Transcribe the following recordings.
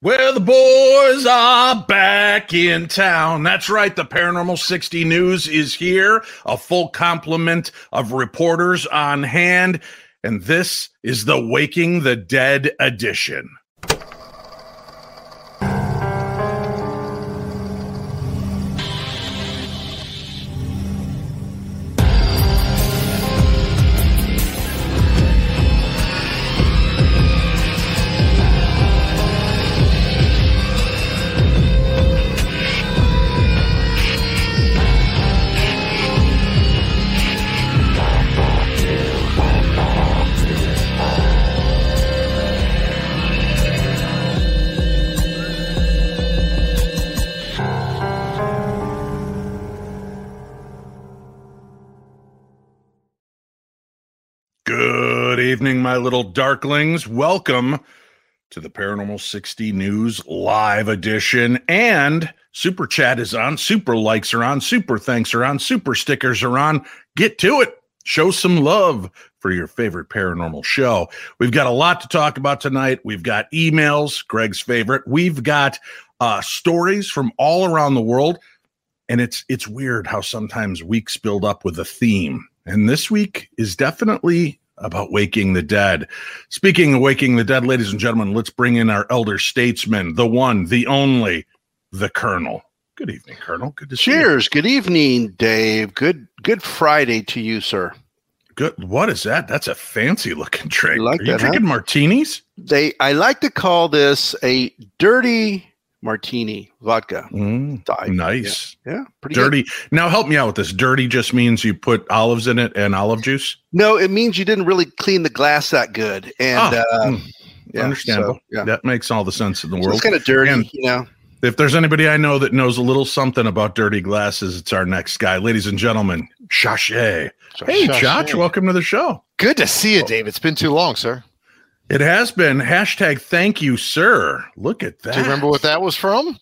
Well, the boys are back in town. That's right. The Paranormal 60 News is here, a full complement of reporters on hand. And this is the Waking the Dead edition. Little darklings. Welcome to the Paranormal 60 News live edition. And Super Chat is on, Super Likes are on, Super Thanks are on, Super Stickers are on. Get to it. Show some love for your favorite paranormal show. We've got a lot to talk about tonight. We've got emails, Greg's favorite. We've got uh, stories from all around the world. And it's it's weird how sometimes weeks build up with a theme. And this week is definitely about waking the dead. Speaking of waking the dead, ladies and gentlemen, let's bring in our elder statesman, the one, the only, the Colonel. Good evening, Colonel. Good to see you. Cheers. Good evening, Dave. Good good Friday to you, sir. Good. What is that? That's a fancy looking drink. You like Are you that, huh? drinking martinis? They I like to call this a dirty martini vodka. Mm, nice. Yeah, pretty good. Dirty. Now help me out with this. Dirty just means you put olives in it and olive juice. No, it means you didn't really clean the glass that good. And Ah, uh, mm, yeah, Understandable. so, yeah. That makes all the sense in the So world. it's kind of dirty, And- you know. If there's anybody I know that knows a little something about dirty glasses, it's our next guy. Ladies and gentlemen, Chachi. Hey, Chachi. Josh, welcome to the show. Good to see you, Dave. It's been too long, sir. It has been hashtag thank you, sir. Look at that. Do you remember what that was from?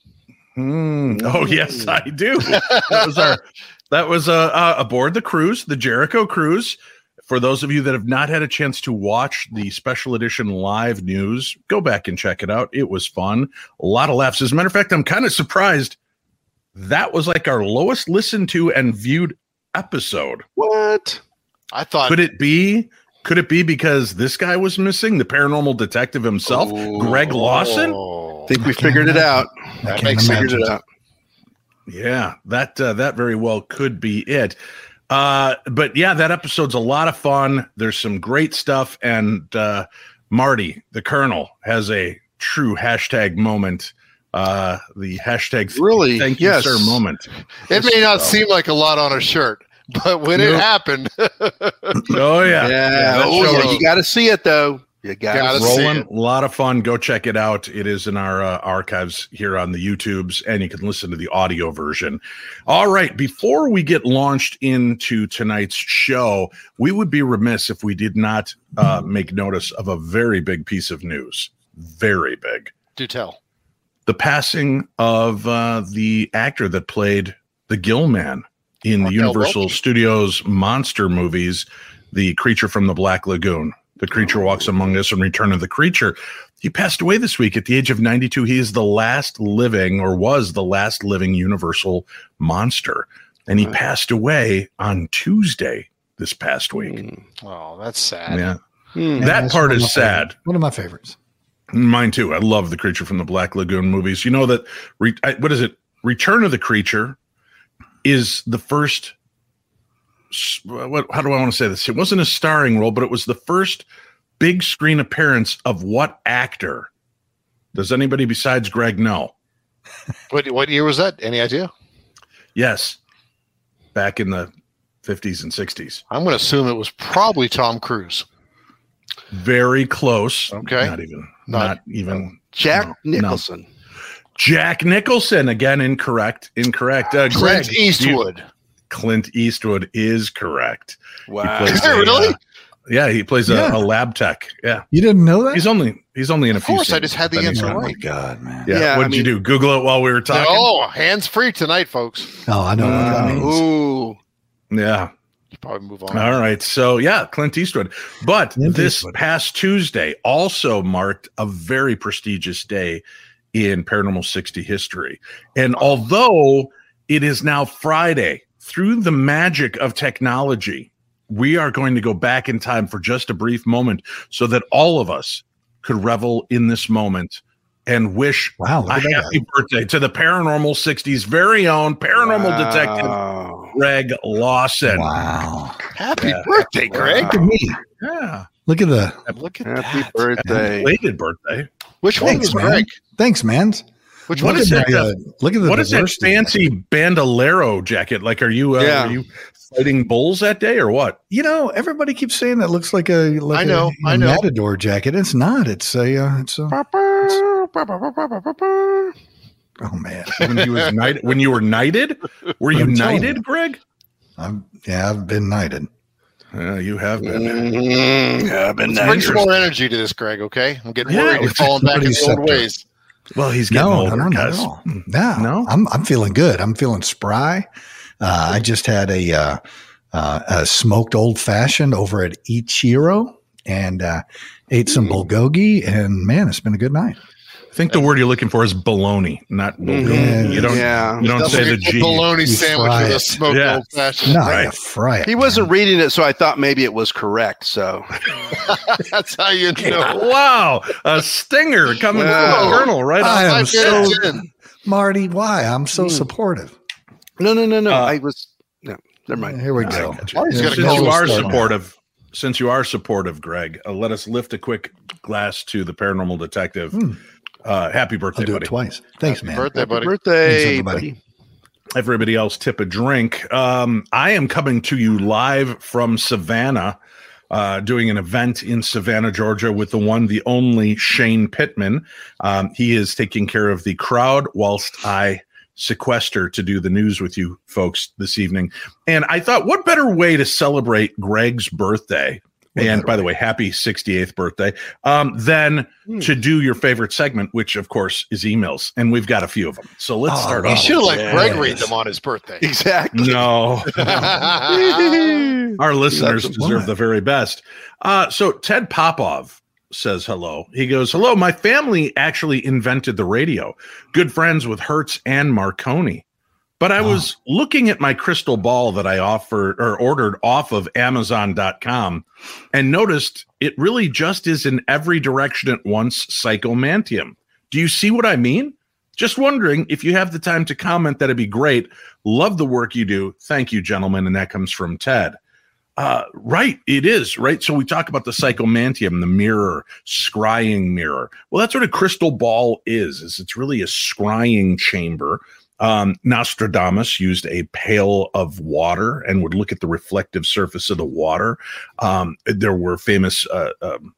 Hmm. Oh, yes, I do. that was our that was uh, uh, aboard the cruise, the Jericho cruise. For those of you that have not had a chance to watch the special edition live news, go back and check it out. It was fun. A lot of laughs. As a matter of fact, I'm kind of surprised that was like our lowest listened to and viewed episode. What? I thought Could it be? Could it be because this guy was missing, the paranormal detective himself, Greg Lawson? I think we can't figured it imagine. out. that makes sense. Figured it out. Yeah, that uh, that very well could be it. Uh, but yeah, that episode's a lot of fun. There's some great stuff, and uh, Marty, the Colonel, has a true hashtag moment. Uh, the hashtag Really? thank Yes. you, sir moment. It may not So- seem like a lot on a shirt, but when it happened, Oh yeah, Yeah. that oh, yeah, you got to see it though. You got Gotta see rolling. it. A lot of fun. Go check it out. It is in our uh, archives here on the YouTubes, and you can listen to the audio version. All right. Before we get launched into tonight's show, we would be remiss if we did not uh, make notice of a very big piece of news. Very big. do tell. The passing of uh, the actor that played the Gill Man in the Raquel Universal Welch. Studios monster movies, The Creature from the Black Lagoon. The Creature Walks Among Us and Return of the Creature. He passed away this week at the age of 92. He is the last living, or was the last living Universal monster. And he Wow. passed away on Tuesday this past week. Mm. Oh, that's sad. Yeah. Hmm. That that's part is sad. favorites. One of my favorites. Mine too. I love the Creature from the Black Lagoon movies. You know that re- I, what is it? Return of the Creature is the first. What? How do I want to say this? It wasn't a starring role, but it was the first big screen appearance of what actor? Does anybody besides Greg know? What what year was that? Any idea? Yes, back in the fifties and sixties. I'm going to assume it was probably Tom Cruise. Very close. Okay. Not even. Not- Not, even. Jack No, no. Nicholson. Jack Nicholson again. Incorrect. Incorrect. Uh, Greg Clint you- Eastwood. Clint Eastwood is correct. Wow. plays Is it really? uh, yeah, he plays Yeah. a, a lab tech. Yeah, You didn't know that? he's only he's only in a Of few. course, I just had the answer he's not- right. God, man. Yeah, Yeah, what I did you do? Google it while we were talking. Oh, hands free tonight, folks. Oh, I don't know what that Uh, means. Ooh. Yeah. You probably move on. All right. So yeah, Clint Eastwood. But Clint this Eastwood. past Tuesday also marked a very prestigious day in Paranormal 60 history. And although it is now Friday, through the magic of technology, we are going to go back in time for just a brief moment so that all of us could revel in this moment and wish Wow, a at that happy birthday to the Paranormal 60's very own paranormal detective, Greg Lawson. Wow. Happy Yeah. birthday, Greg. Look at me. Yeah. Look at the. Look at Happy that. birthday. Belated birthday. Which one Thanks, was man. Greg? Thanks, man. Which What one is is it? it? my, that- uh, look at the What is that diversity. fancy bandolero jacket? Like, are you, uh, Yeah. are you fighting bulls that day or what? You know, everybody keeps saying that looks like a like I know, a, a I know. matador jacket. It's not. It's a. Uh, it's a. Oh man. When he was knighted, when you were knighted, were you knighted. Greg? I'm, yeah, I've been knighted. Yeah, you have been. Mm, yeah, I've been Let's bring some more energy to this, Greg. Okay, I'm getting Yeah, worried. You're falling back in the old scepter. ways. Well, he's getting No, older, no, no, not guys. at. No, No? I'm I'm feeling good. I'm feeling spry. Uh, I just had a uh, uh, a smoked old fashioned over at Ichiro and uh, ate some bulgogi, and man, it's been a good night. I think the word you're looking for is baloney, not bulgogi. Yeah. You don't. Yeah. You don't That's say the a G. bologna You sandwich with a smoked Yeah. old fashioned. No, Right. fry it. He wasn't reading it, so I thought maybe it was correct. So That's how you know. Wow, a stinger coming Wow. from the colonel right I on. am Five so- in. Marty. Why? I'm so Hmm. supportive. no, no, no, no. Uh, I was no. Never mind. Here we I go. you. Marty's Yeah, Since call you are stuff. supportive, since you are supportive, Greg, uh, let us lift a quick glass to the paranormal detective. Hmm. Uh, happy I'll birthday, do buddy. it twice. Thanks, Happy man. birthday, Happy buddy. birthday, Thanks, everybody. buddy. everybody else tip a drink. Um, I am coming to you live from Savannah, uh, doing an event in Savannah, Georgia, with the one, the only Shane Pittman. Um, he is taking care of the crowd whilst I sequester to do the news with you folks this evening. And I thought, what better way to celebrate Greg's birthday? What and by the way? way, happy 68th birthday. Um, than Hmm. to do your favorite segment, which of course is emails. And we've got a few of them. So let's Oh, start wow. You off. should have let Yeah. Greg read them on his birthday. Exactly. No, our listeners That's deserve why. the very best. Uh, so Ted Popov says hello. He goes, "Hello, my family actually invented the radio. Good friends with Hertz and Marconi." But I was looking at my crystal ball that I offered or ordered off of Amazon.com and noticed it really just is in every direction at once psychomanteum. Do you see what I mean? Just wondering if you have the time to comment, that'd be great. Love the work you do. Thank you, gentlemen. And that comes from Ted. Uh, right, it is right. So we talk about the psychomanteum, the mirror, scrying mirror. Well, that's what a crystal ball is. Is it's really a scrying chamber. Um, Nostradamus used a pail of water and would look at the reflective surface of the water. Um, there were famous. Uh, um,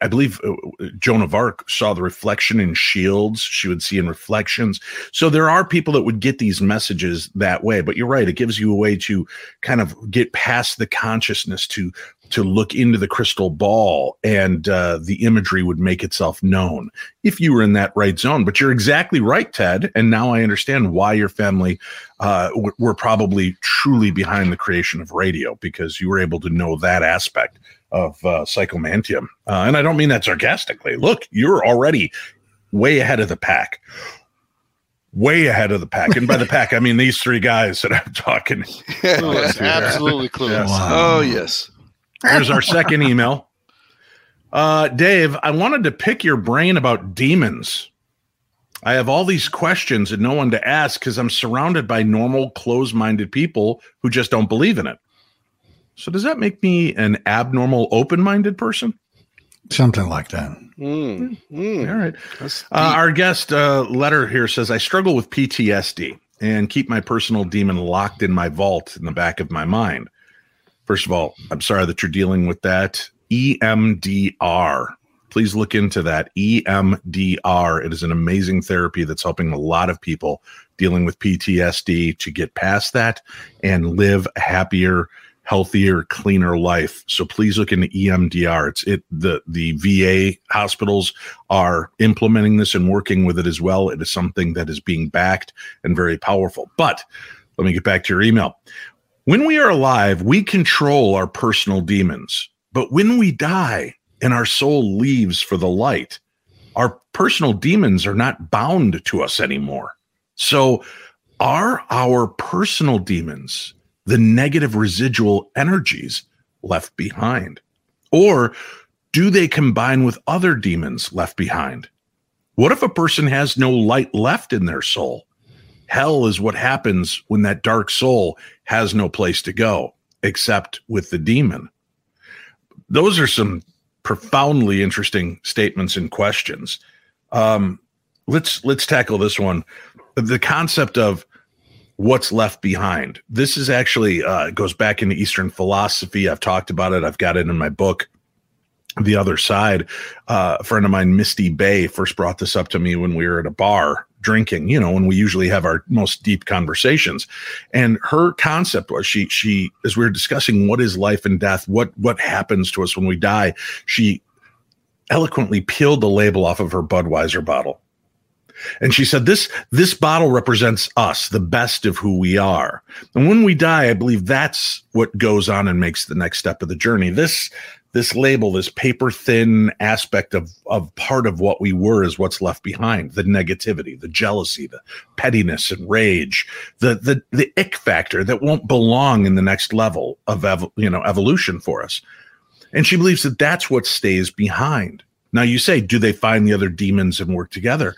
I believe uh, Joan of Arc saw the reflection in shields. She would see in reflections. So there are people that would get these messages that way. But you're right; it gives you a way to kind of get past the consciousness to to look into the crystal ball, and uh, the imagery would make itself known if you were in that right zone. But you're exactly right, Ted. And now I understand why your family uh, w- were probably truly behind the creation of radio because you were able to know that aspect of uh, psychomanteum. Uh, and I don't mean that sarcastically. Look, you're already way ahead of the pack. Way ahead of the pack. And by the pack, I mean these three guys that I'm talking. Clueless, absolutely clueless. Yes. Oh yes. Here's our second email. Uh, Dave, I wanted to pick your brain about demons. I have all these questions and no one to ask because I'm surrounded by normal, close minded people who just don't believe in it. So, does that make me an abnormal, open minded person? Something like that. Mm, mm. All right. Uh, our guest uh, letter here says I struggle with PTSD and keep my personal demon locked in my vault in the back of my mind. First of all, I'm sorry that you're dealing with that. EMDR. Please look into that. EMDR. It is an amazing therapy that's helping a lot of people dealing with PTSD to get past that and live a happier, healthier, cleaner life. So please look into EMDR. It's it the the VA hospitals are implementing this and working with it as well. It is something that is being backed and very powerful. But let me get back to your email. When we are alive, we control our personal demons. But when we die and our soul leaves for the light, our personal demons are not bound to us anymore. So, are our personal demons the negative residual energies left behind? Or do they combine with other demons left behind? What if a person has no light left in their soul? Hell is what happens when that dark soul has no place to go except with the demon. Those are some profoundly interesting statements and questions. Um, let's let's tackle this one. The concept of what's left behind. This is actually uh, goes back into Eastern philosophy. I've talked about it. I've got it in my book the other side. Uh, a friend of mine, Misty Bay, first brought this up to me when we were at a bar drinking. You know, when we usually have our most deep conversations, and her concept was she she as we were discussing what is life and death, what what happens to us when we die. She eloquently peeled the label off of her Budweiser bottle. And she said, This this bottle represents us, the best of who we are. And when we die, I believe that's what goes on and makes the next step of the journey. This this label, this paper thin aspect of, of part of what we were is what's left behind. The negativity, the jealousy, the pettiness and rage, the the the ick factor that won't belong in the next level of ev- you know evolution for us. And she believes that that's what stays behind. Now you say, do they find the other demons and work together?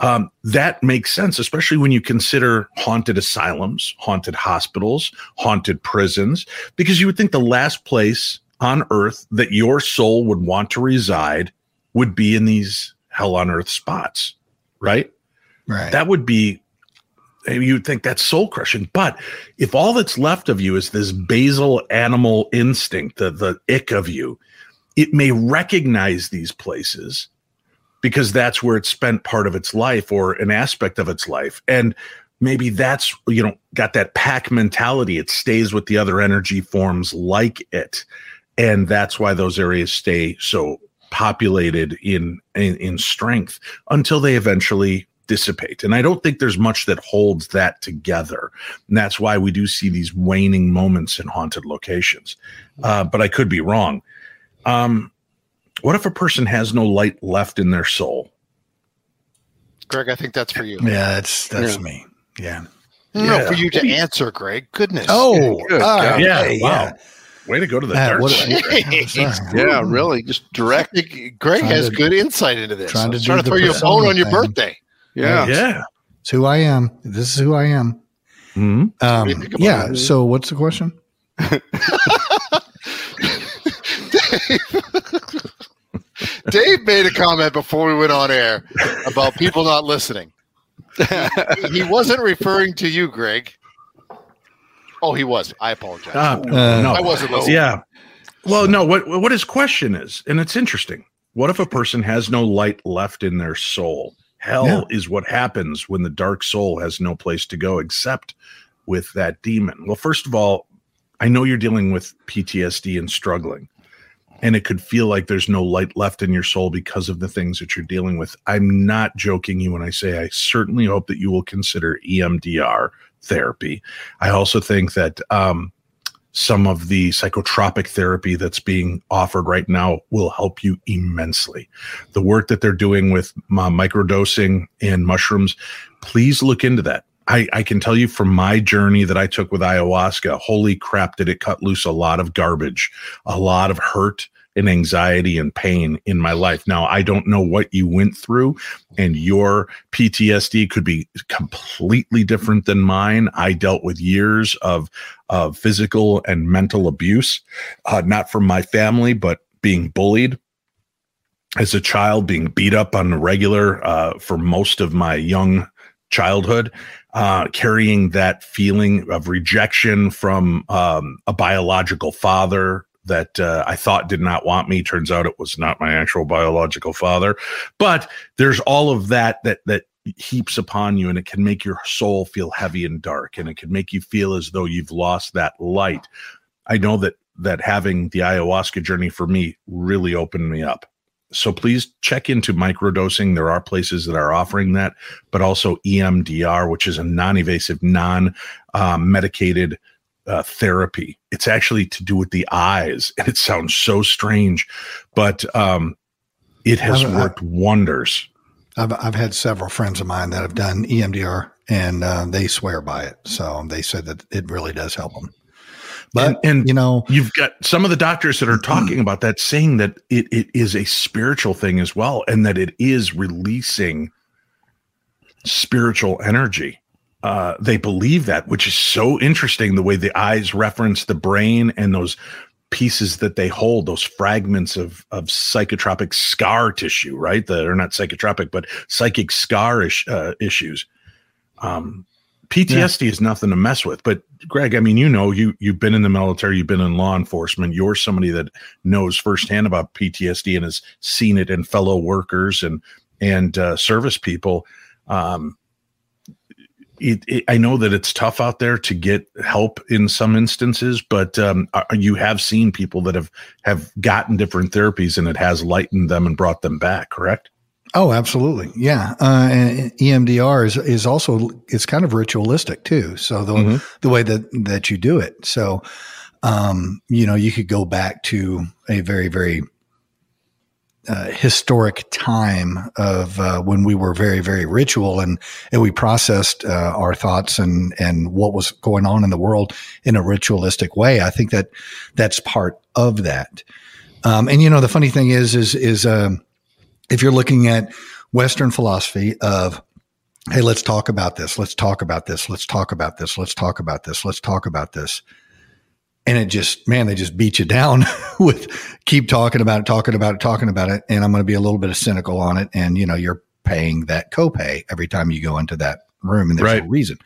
Um, that makes sense, especially when you consider haunted asylums, haunted hospitals, haunted prisons, because you would think the last place on earth that your soul would want to reside would be in these hell on earth spots, right? Right. That would be you'd think that's soul crushing. But if all that's left of you is this basal animal instinct, the the ick of you, it may recognize these places because that's where it spent part of its life or an aspect of its life. And maybe that's you know got that pack mentality. It stays with the other energy forms like it. And that's why those areas stay so populated in, in in, strength until they eventually dissipate. And i don't think there's much that holds that together. And that's why we do see these waning moments in haunted locations. Uh, but i could be wrong um, what if a person has no light left in their soul greg i think that's for you yeah that's that's Yeah. me yeah no Yeah. for you to answer greg goodness oh good all right. yeah Hey, wow way to go to the Uh, dark what- side. Jeez. Yeah, really, just direct. greg Trying has to- good insight into this trying to trying to throw you a bone on your birthday Yeah, yeah It's who I am. This is who I am. Mhm. Um, yeah. it? So what's the question? Dave made a comment before we went on air about people not listening. he wasn't referring to you, Greg. Oh, he was. I apologize. Ah, Uh, no I wasn't listening. Yeah. Well, no, what what his question is, and it's interesting. What if a person has no light left in their soul? Hell Yeah. is what happens when the dark soul has no place to go except with that demon. Well, first of all, I know you're dealing with PTSD and struggling, and it could feel like there's no light left in your soul because of the things that you're dealing with. I'm not joking you when I say I certainly hope that you will consider EMDR therapy. I also think that um, some of the psychotropic therapy that's being offered right now will help you immensely. The work that they're doing with uh, microdosing and mushrooms, please look into that. I, I can tell you from my journey that I took with ayahuasca, holy crap, did it cut loose a lot of garbage, a lot of hurt and anxiety and pain in my life. Now, I don't know what you went through, and your PTSD could be completely different than mine. I dealt with years of of physical and mental abuse, uh, not from my family, but being bullied as a child, being beat up on the regular uh, for most of my young childhood, uh, carrying that feeling of rejection from um, a biological father that uh, I thought did not want me. Turns out it was not my actual biological father. But there's all of that that that heaps upon you and it can make your soul feel heavy and dark and it can make you feel as though you've lost that light i know that that having the ayahuasca journey for me really opened me up so please check into microdosing there are places that are offering that but also emdr which is a non invasive non-medicated uh, therapy it's actually to do with the eyes and it sounds so strange but um it has I've- worked wonders. I've I've had several friends of mine that have done EMDR and uh, they swear by it. So they said that it really does help them. But And- and- you know, You've got some of the doctors that are talking about that, saying that it, it is a spiritual thing as well, and that it is releasing spiritual energy. Uh, they believe that, which is so interesting. The way the eyes reference the brain and those pieces that they hold, those fragments of of psychotropic scar tissue, right? That are not psychotropic, but psychic scar ish, uh, issues. Um, PTSD is nothing to mess with. But Greg, I mean, you know, you you've been in the military, you've been in law enforcement. You're somebody that knows firsthand about PTSD and has seen it in fellow workers and and uh, service people. Um, it, it, I know that it's tough out there to get help in some instances, but um, uh, you have seen people that have have gotten different therapies and it has lightened them and brought them back. Correct? Oh, absolutely, yeah. Uh, and EMDR is is also it's kind of ritualistic too. So the Mhm. the way that that you do it, so um, you know, you could go back to a very very uh, historic time of uh, when we were very very ritual and and we processed uh, our thoughts and and what was going on in the world in a ritualistic way. I think that that's part of that. Um, and you know, the funny thing is, is is um, if you're looking at Western philosophy of hey, let's talk about this, let's talk about this, let's talk about this, let's talk about this, let's talk about this. And it just, man, they just beat you down with keep talking about it, talking about it, talking about it. And I'm going to be a little bit of cynical on it. And, you know, you're paying that copay every time you go into that room and there's Right. no reason.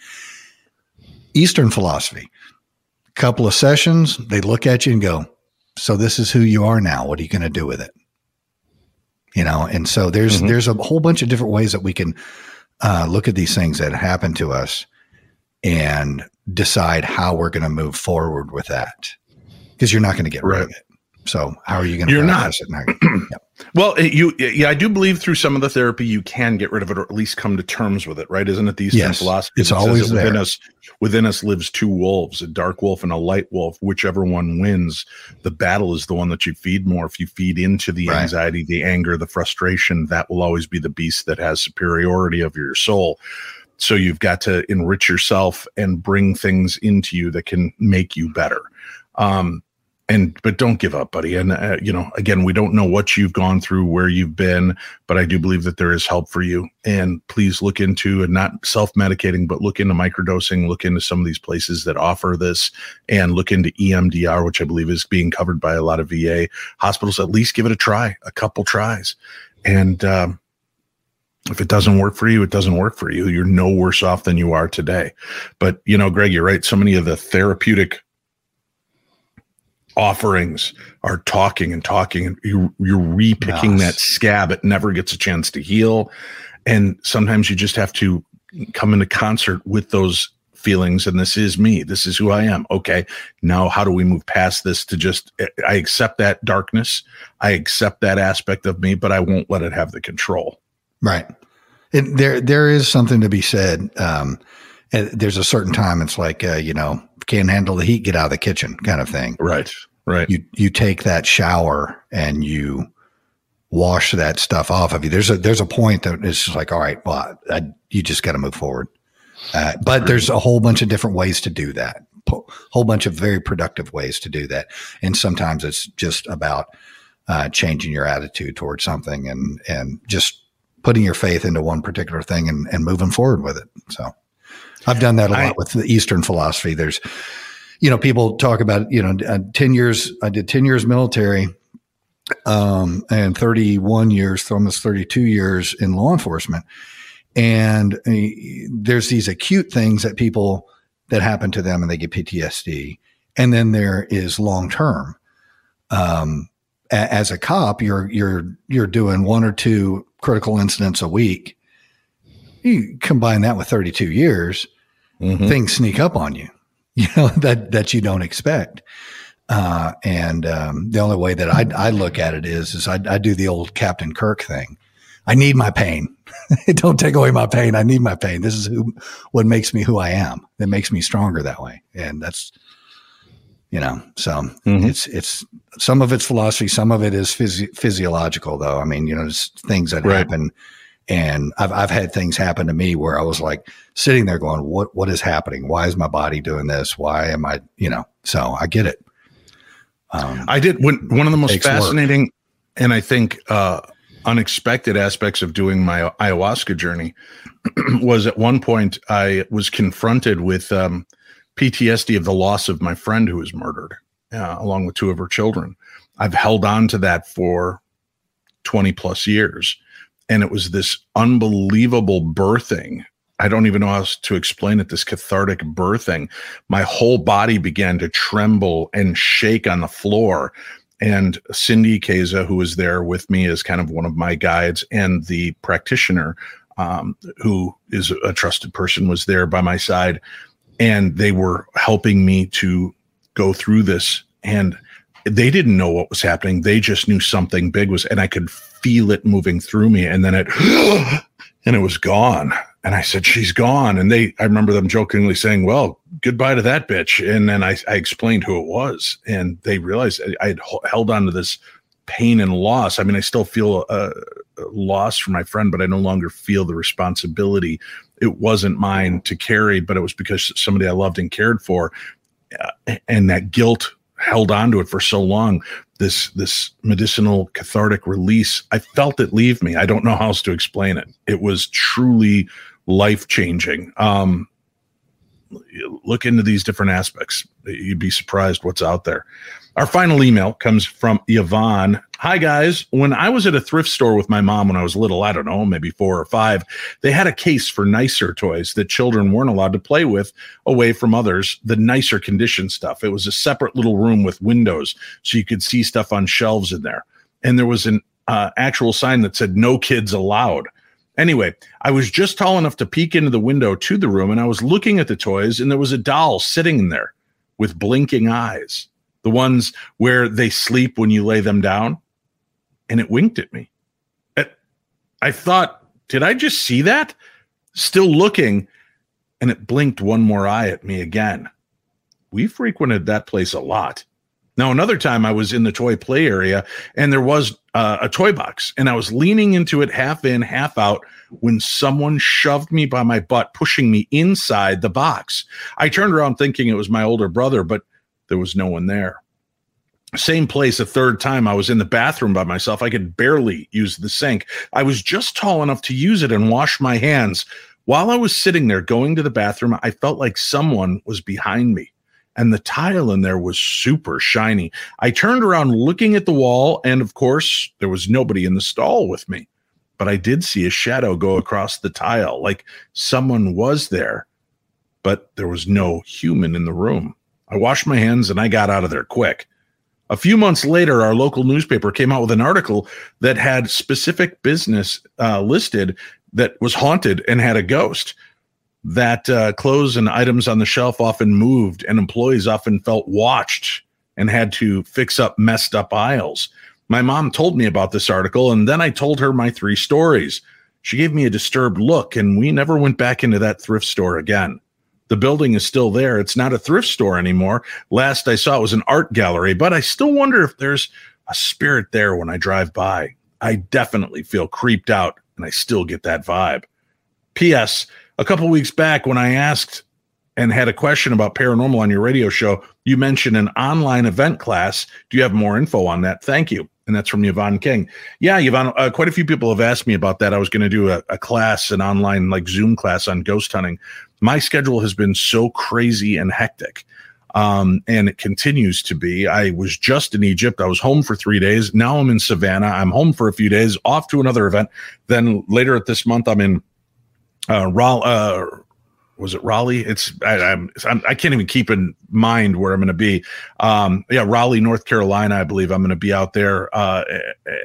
Eastern philosophy, couple of sessions, they look at you and go, so this is who you are now. What are you going to do with it? You know, and so there's Mhm. there's a whole bunch of different ways that we can uh, look at these things that happen to us and decide how we're going to move forward with that because you're not going to get rid of it. So how are you going to You're not. it? Now? Yep. Well, it- you, yeah, I do believe through some of the therapy you can get rid of it, or at least come to terms with it, right? Isn't it these Eastern Yes, philosophy? it's always that within us. Within us lives two wolves, a dark wolf and a light wolf. Whichever one wins, the battle is the one that you feed more. If you feed into the Right. anxiety, the anger, the frustration, that will always be the beast that has superiority of your soul. So you've got to enrich yourself and bring things into you that can make you better. Um, and but don't give up buddy and uh, you know again we don't know what you've gone through where you've been but i do believe that there is help for you and please look into and not self-medicating but look into microdosing look into some of these places that offer this and look into emdr which i believe is being covered by a lot of va hospitals at least give it a try a couple tries and um, if it doesn't work for you, it doesn't work for you. You're no worse off than you are today. But you know, Greg, you're right. So many of the therapeutic offerings are talking and talking, and you, you're repicking Yes. that scab. It never gets a chance to heal, and sometimes you just have to come into concert with those feelings. And this is me. This is who I am. Okay, now how do we move past this to just? I accept that darkness. I accept that aspect of me, but I won't let it have the control. Right. It, there, there is something to be said. Um, and there's a certain time it's like, uh, you know, can't handle the heat, get out of the kitchen kind of thing. Right. Right. You, you take that shower and you wash that stuff off of you. There's a, there's a point that it's just like, all right, well, I, you just got to move forward. Uh, but there's a whole bunch of different ways to do that. Po- whole bunch of very productive ways to do that. And sometimes it's just about, uh, changing your attitude towards something and, and just putting your faith into one particular thing and, and moving forward with it. So I've done that a lot with the Eastern philosophy. There's, you know, people talk about, you know, uh, 10 years, I did 10 years military, um, and 31 years, almost 32 years in law enforcement. And uh, there's these acute things that people that happen to them and they get PTSD. And then there is long term. Um, a- as a cop, you're, you're, you're doing one or two critical incidents a week. You combine that with 32 years, Mhm. things sneak up on you, you know, that, that you don't expect. Uh, and, um, the only way that I, I look at it is, is I, I do the old Captain Kirk thing. I need my pain. don't take away my pain. I need my pain. This is who, what makes me who I am. That makes me stronger that way. And that's, you know. So Mhm. it's it's some of it's philosophy, some of it is physi- physiological, though. I mean, you know, just things that Right. happen, and I've I've had things happen to me where I was like sitting there going, "What what is happening? Why is my body doing this? Why am I?" You know. So I get it. Um, I did when one of the most Takes work. fascinating and I think uh, unexpected aspects of doing my ayahuasca journey was at one point I was confronted with um, PTSD of the loss of my friend who was murdered, uh, along with two of her children. I've held on to that for 20 plus years. And it was this unbelievable birthing. I don't even know how to explain it. This cathartic birthing. My whole body began to tremble and shake on the floor. And Cindy Keza, who was there with me as kind of one of my guides, and the practitioner, um, who is a trusted person, was there by my side. And they were helping me to go through this. And they didn't know what was happening. They just knew something big was, and I could feel it moving through me. And then it, and it was gone. And I said, she's gone. And they, I remember them jokingly saying, well, goodbye to that bitch. And then I, I explained who it was. And they realized I, had held on to this pain and loss. I mean, I still feel a, a loss for my friend, but I no longer feel the responsibility. It wasn't mine to carry, but it was because somebody I loved and cared for. Uh, and that guilt held on to it for so long this this medicinal cathartic release i felt it leave me. I don't know how else to explain it. It was truly life changing um look into these different aspects. You'd be surprised what's out there our final email comes from Yvonne. Hi, guys. When I was at a thrift store with my mom when I was little, I don't know, maybe four or five, they had a case for nicer toys that children weren't allowed to play with away from others, the nicer condition stuff. It was a separate little room with windows so you could see stuff on shelves in there. And there was an uh, actual sign that said no kids allowed. Anyway, I was just tall enough to peek into the window to the room and I was looking at the toys and there was a doll sitting in there with blinking eyes the ones where they sleep when you lay them down. And it winked at me. I thought, did I just see that? Still looking, and it blinked one more eye at me again. We frequented that place a lot. Now, another time I was in the toy play area and there was uh, a toy box, and I was leaning into it half in, half out when someone shoved me by my butt, pushing me inside the box. I turned around thinking it was my older brother, but there was no one there. Same place a third time. I was in the bathroom by myself. I could barely use the sink. I was just tall enough to use it and wash my hands. While I was sitting there going to the bathroom, I felt like someone was behind me. And the tile in there was super shiny. I turned around looking at the wall, and of course, there was nobody in the stall with me. But I did see a shadow go across the tile, like someone was there, but there was no human in the room. I washed my hands and I got out of there quick. A few months later, our local newspaper came out with an article that had specific business uh, listed that was haunted and had a ghost. That uh, clothes and items on the shelf often moved, and employees often felt watched and had to fix up messed up aisles. My mom told me about this article, and then I told her my three stories. She gave me a disturbed look, and we never went back into that thrift store again. The building is still there. It's not a thrift store anymore. Last I saw it was an art gallery, but I still wonder if there's a spirit there when I drive by. I definitely feel creeped out and I still get that vibe. P.S. A couple weeks back, when I asked and had a question about paranormal on your radio show, you mentioned an online event class. Do you have more info on that? Thank you. And that's from Yvonne King. Yeah, Yvonne, uh, quite a few people have asked me about that. I was going to do a, a class, an online like Zoom class on ghost hunting. My schedule has been so crazy and hectic. Um, and it continues to be. I was just in Egypt. I was home for three days. Now I'm in Savannah. I'm home for a few days, off to another event. Then later at this month, I'm in uh, Raleigh. Uh, was it Raleigh? It's I, I'm, I can't even keep in mind where I'm going to be. Um, yeah, Raleigh, North Carolina, I believe I'm going to be out there. Uh,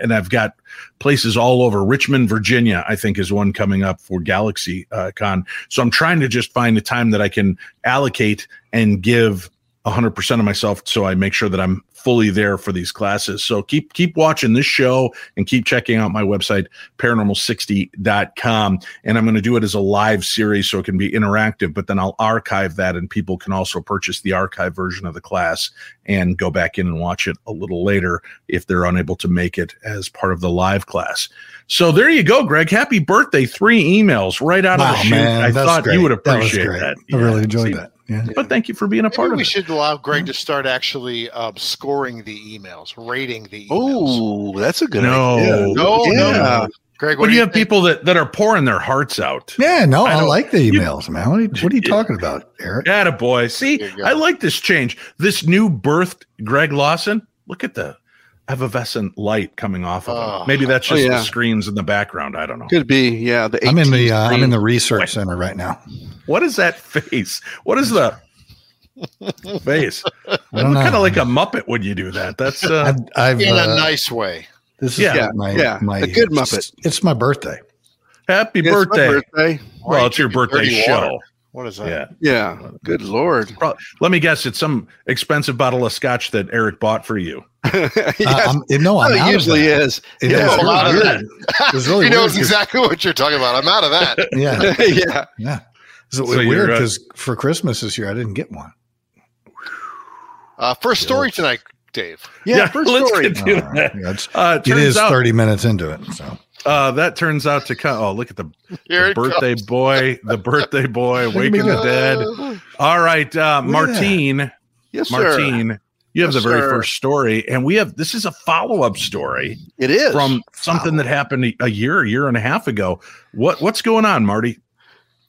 and I've got places all over. Richmond, Virginia, I think is one coming up for Galaxy uh, Con. So I'm trying to just find a time that I can allocate and give 100% of myself so I make sure that I'm fully there for these classes. So keep keep watching this show and keep checking out my website paranormal60.com and I'm going to do it as a live series so it can be interactive but then I'll archive that and people can also purchase the archive version of the class and go back in and watch it a little later if they're unable to make it as part of the live class. So there you go, Greg. Happy birthday. Three emails right out Wow, of the chute. man, I thought great. you would That appreciate great. that. I really enjoyed that. Yeah. But thank you for being a part of we it. We should allow Greg to start actually um, scoring the emails, rating the emails. Oh, that's a good No. idea. no, no, Yeah. no. Greg, what When do you you have think? people that, that are pouring their hearts out. Yeah, no, I I, like the you- emails, man. What are you, what are you Yeah. talking about, Eric? Atta boy. See, There you go. I like this change. This new birthed Greg Lawson. Look at the effervescent light coming off of Oh. him. Maybe that's Oh, just yeah. the screens in the background. I don't know. Could be, yeah. The I'm in the uh, I'm in the research center right now. What is that face? What is the face? I You don't look kind of like a Muppet when you do that. That's uh, I've, I've in uh, a nice way. this is Yeah, like my yeah, my a good Muppet. It's, my birthday. happy It's my birthday. birthday. Well, it's your birthday show. water? What is that? Yeah. Yeah. Good lord. Let me guess. It's some expensive bottle of scotch that Eric bought for you. yes. Uh, I'm, no, I'm it out usually of that. is. It Yeah, was I'm out of that. weird. Really he knows exactly what you're talking about. I'm out of that. Yeah, yeah. yeah. So, So you're, weird uh, because for Christmas this year I didn't get one. Uh, first story tonight, Dave. Yeah. First let's story. get to All right. that. Yeah, it's- Uh, it it turns is out 30 minutes into it. So uh, that turns out to come. Oh, look at the, the birthday comes. boy, the birthday boy, waking the dead. All right, uh, Look at Martine, Yes, sir. Martine, you have Yes, the very sir. first story, and we have this is a follow up story It is. from something that happened a- a year, a year and a half ago. What what's going on, Marty?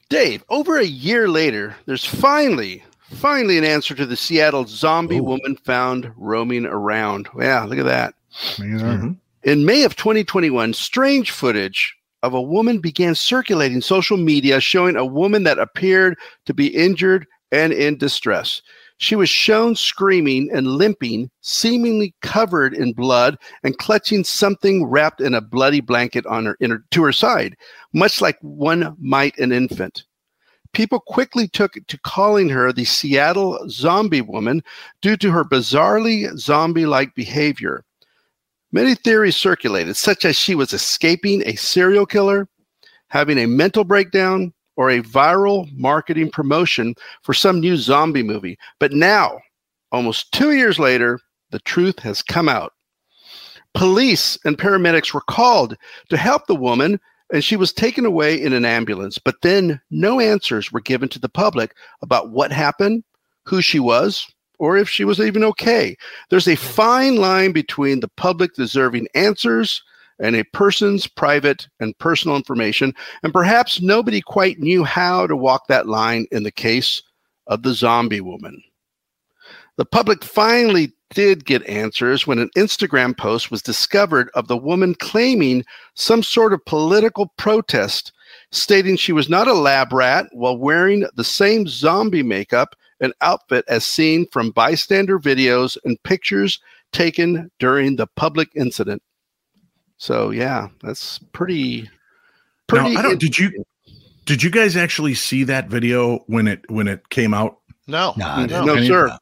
Dave, over a year later, there's finally, finally an answer to the Seattle zombie Ooh. woman found roaming around. Yeah, look at that. Mhm. In May of 2021, strange footage of a woman began circulating social media showing a woman that appeared to be injured and in distress. She was shown screaming and limping, seemingly covered in blood and clutching something wrapped in a bloody blanket on her, in her to her side, much like one might an infant. People quickly took to calling her the Seattle zombie woman due to her bizarrely zombie like behavior. Many theories circulated, such as she was escaping a serial killer, having a mental breakdown, or a viral marketing promotion for some new zombie movie. But now, almost two years later, the truth has come out. Police and paramedics were called to help the woman, and she was taken away in an ambulance. But then no answers were given to the public about what happened, who she was, or if she was even okay. There's a fine line between the public deserving answers and a person's private and personal information, and perhaps nobody quite knew how to walk that line in the case of the zombie woman. The public finally did get answers when an Instagram post was discovered of the woman claiming some sort of political protest, stating she was not a lab rat while wearing the same zombie makeup and outfit as seen from bystander videos and pictures taken during the public incident. So yeah, that's pretty pretty Now, I don't. Did you did you guys actually see that video when it when it came out? No. No, I no, didn't. sir.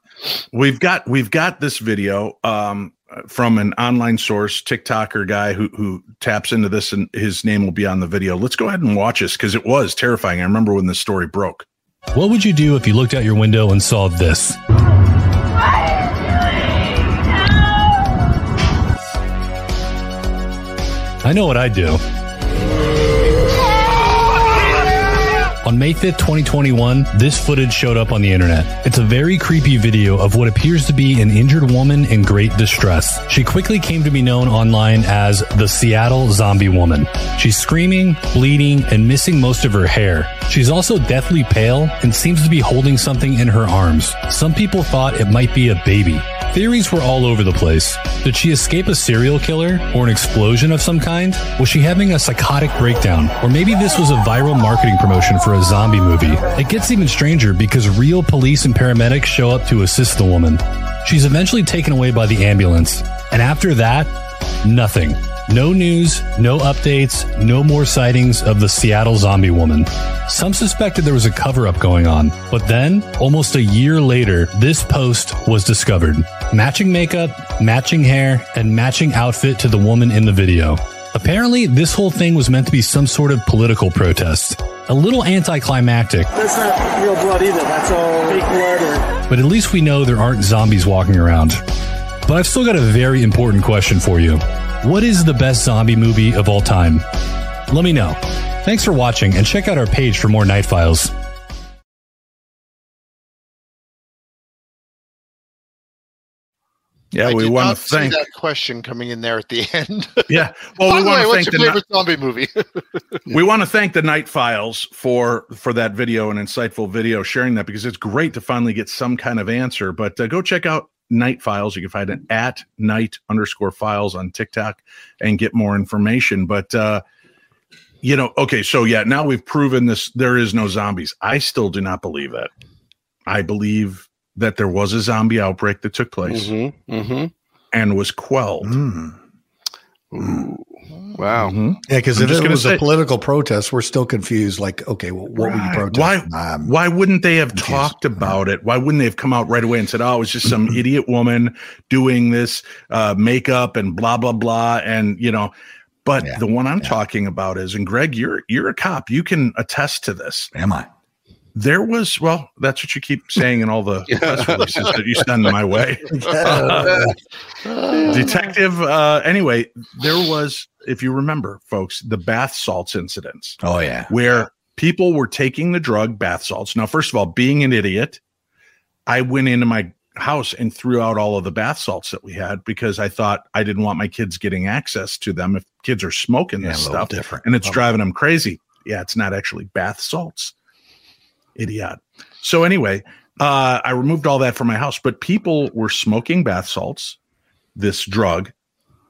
We've got we've got this video um, from an online source, TikToker guy who who taps into this, and his name will be on the video. Let's go ahead and watch this because it was terrifying. I remember when the story broke. What would you do if you looked out your window and saw this? I know what I'd do. On May 5th, 2021, this footage showed up on the internet. It's a very creepy video of what appears to be an injured woman in great distress. She quickly came to be known online as the Seattle Zombie Woman. She's screaming, bleeding, and missing most of her hair. She's also deathly pale and seems to be holding something in her arms. Some people thought it might be a baby. Theories were all over the place. Did she escape a serial killer or an explosion of some kind? Was she having a psychotic breakdown? Or maybe this was a viral marketing promotion for a zombie movie? It gets even stranger because real police and paramedics show up to assist the woman. She's eventually taken away by the ambulance. And after that, nothing. No news, no updates, no more sightings of the Seattle zombie woman. Some suspected there was a cover up going on, but then, almost a year later, this post was discovered. Matching makeup, matching hair, and matching outfit to the woman in the video. Apparently, this whole thing was meant to be some sort of political protest. A little anticlimactic, That's not real blood either. That's all fake blood or but at least we know there aren't zombies walking around. But I've still got a very important question for you. What is the best zombie movie of all time? Let me know. Thanks for watching and check out our page for more Night Files. Yeah, I we want to thank. that question coming in there at the end. Yeah, well, By we want to thank your the favorite zombie movie? we want to thank the Night Files for for that video and insightful video sharing that because it's great to finally get some kind of answer. But uh, go check out Night Files. You can find it at night underscore files on TikTok and get more information. But uh, you know, okay, so yeah, now we've proven this. There is no zombies. I still do not believe that. I believe that there was a zombie outbreak that took place Mm-hmm. Mm-hmm. and was quelled. Mm. Wow. Mhm. Yeah, because if it was say- a political protest, we're still confused. Like, okay, well, what were you protesting? Why- Um, Why wouldn't they have Confused. talked about it? Why wouldn't they have come out right away and said, "Oh, it was just some idiot woman doing this uh, makeup and blah blah blah"? And you know, but Yeah. the one I'm Yeah. talking about is, and Greg, you're you're a cop. You can attest to this. Am I? There was, well, that's what you keep saying in all the press releases that you send my way. Detective. Uh, anyway, there was, if you remember, folks, the bath salts incidents Oh yeah. where people were taking the drug bath salts. Now, first of all, being an idiot, I went into my house and threw out all of the bath salts that we had because I thought I didn't want my kids getting access to them if kids are smoking Yeah, this little stuff different. and it's Oh. driving them crazy. Yeah, it's not actually bath salts. Idiot. So anyway, uh, I removed all that from my house, but people were smoking bath salts, this drug,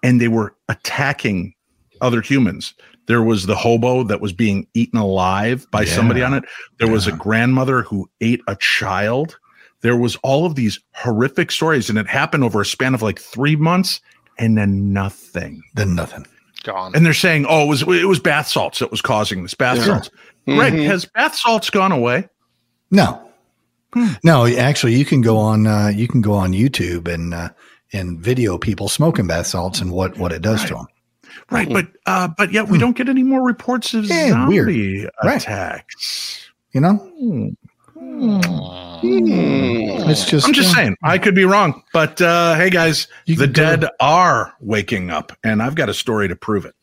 and they were attacking other humans. There was the hobo that was being eaten alive by somebody on it. There was a grandmother who ate a child. There was all of these horrific stories, and it happened over a span of like three months, and then nothing. Then nothing. Gone. And they're saying, "Oh, it was it was bath salts that was causing this bath Yeah. salts." Greg, Mhm. has bath salts gone away? No. Hmm. No, actually, you can go on. Uh, you can go on YouTube and uh, and video people smoking bath salts and what what it does to them. Right, but uh, but yet we Hmm. don't get any more reports of Yeah, zombie weird. Right. attacks. You know, Hmm. Mm. it's just. I'm just uh, saying, I could be wrong, but uh, hey, guys, You the can go- dead are waking up, and I've got a story to prove it.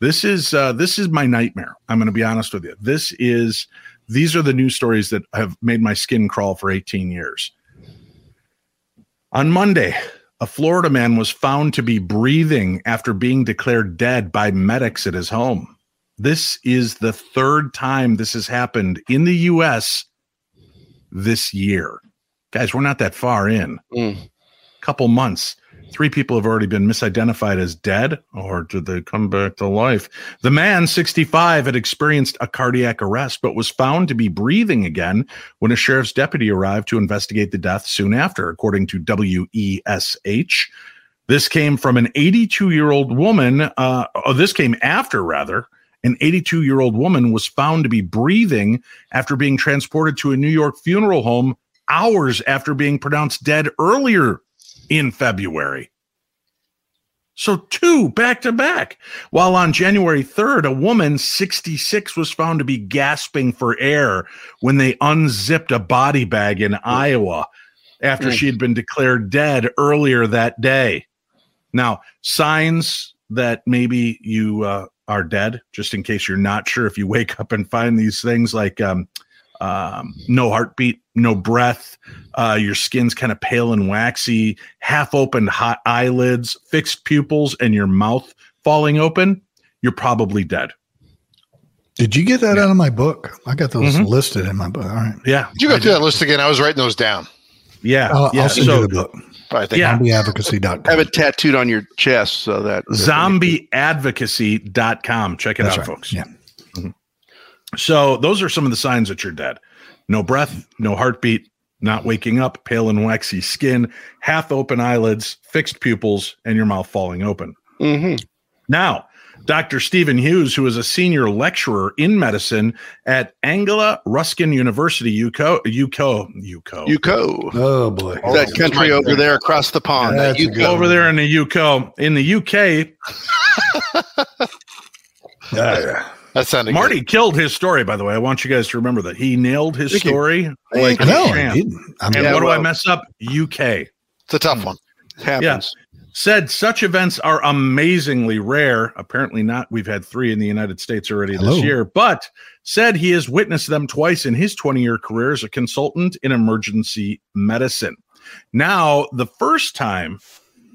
This is uh, this is my nightmare. I'm going to be honest with you. This is these are the news stories that have made my skin crawl for 18 years. On Monday, a Florida man was found to be breathing after being declared dead by medics at his home. This is the third time this has happened in the U.S. this year. Guys, we're not that far in. Mm. Couple months. Three people have already been misidentified as dead, or did they come back to life? The man, 65, had experienced a cardiac arrest, but was found to be breathing again when a sheriff's deputy arrived to investigate the death soon after, according to WESH. This came from an 82 year old woman. Uh, oh, this came after, rather. An 82 year old woman was found to be breathing after being transported to a New York funeral home hours after being pronounced dead earlier in February. So, two back to back. While on January 3rd, a woman, 66, was found to be gasping for air when they unzipped a body bag in Iowa after she had been declared dead earlier that day. Now, signs that maybe you uh, are dead, just in case you're not sure if you wake up and find these things like um, um, no heartbeat, no breath, uh, your skin's kind of pale and waxy, half opened hot eyelids, fixed pupils, and your mouth falling open, you're probably dead. Did you get that out of my book? I got those Mhm. listed in my book. All right. Yeah. Did you go I through that list again? I was writing those down. Yeah. I'll, yeah. I'll send so you the book. But I think Yeah. Zombieadvocacy.com. Have it tattooed on your chest so that zombieadvocacy.com. Check it That's out, right. folks. Yeah. So those are some of the signs that you're dead. No breath, no heartbeat, not waking up, pale and waxy skin, half open eyelids, fixed pupils, and your mouth falling open. Mhm. Now, Dr. Stephen Hughes, who is a senior lecturer in medicine at Anglia Ruskin University, UCO, UCO, UCO, UCO. Oh boy. Oh, that that's country over thing. there across the pond. that That's a UCO. over there in the UCO. In the UK, Yeah. That sounded Marty killed his story, by the way. I want you guys to remember that. He nailed his Thank story Thank like a No, I champ. didn't. I mean, And Yeah, what do I mess up? UK. It's a tough one. happens. said such events are amazingly rare. Apparently not. We've had three in the United States already Hello. this year, but said he has witnessed them twice in his 20 year career as a consultant in emergency medicine. Now, the first time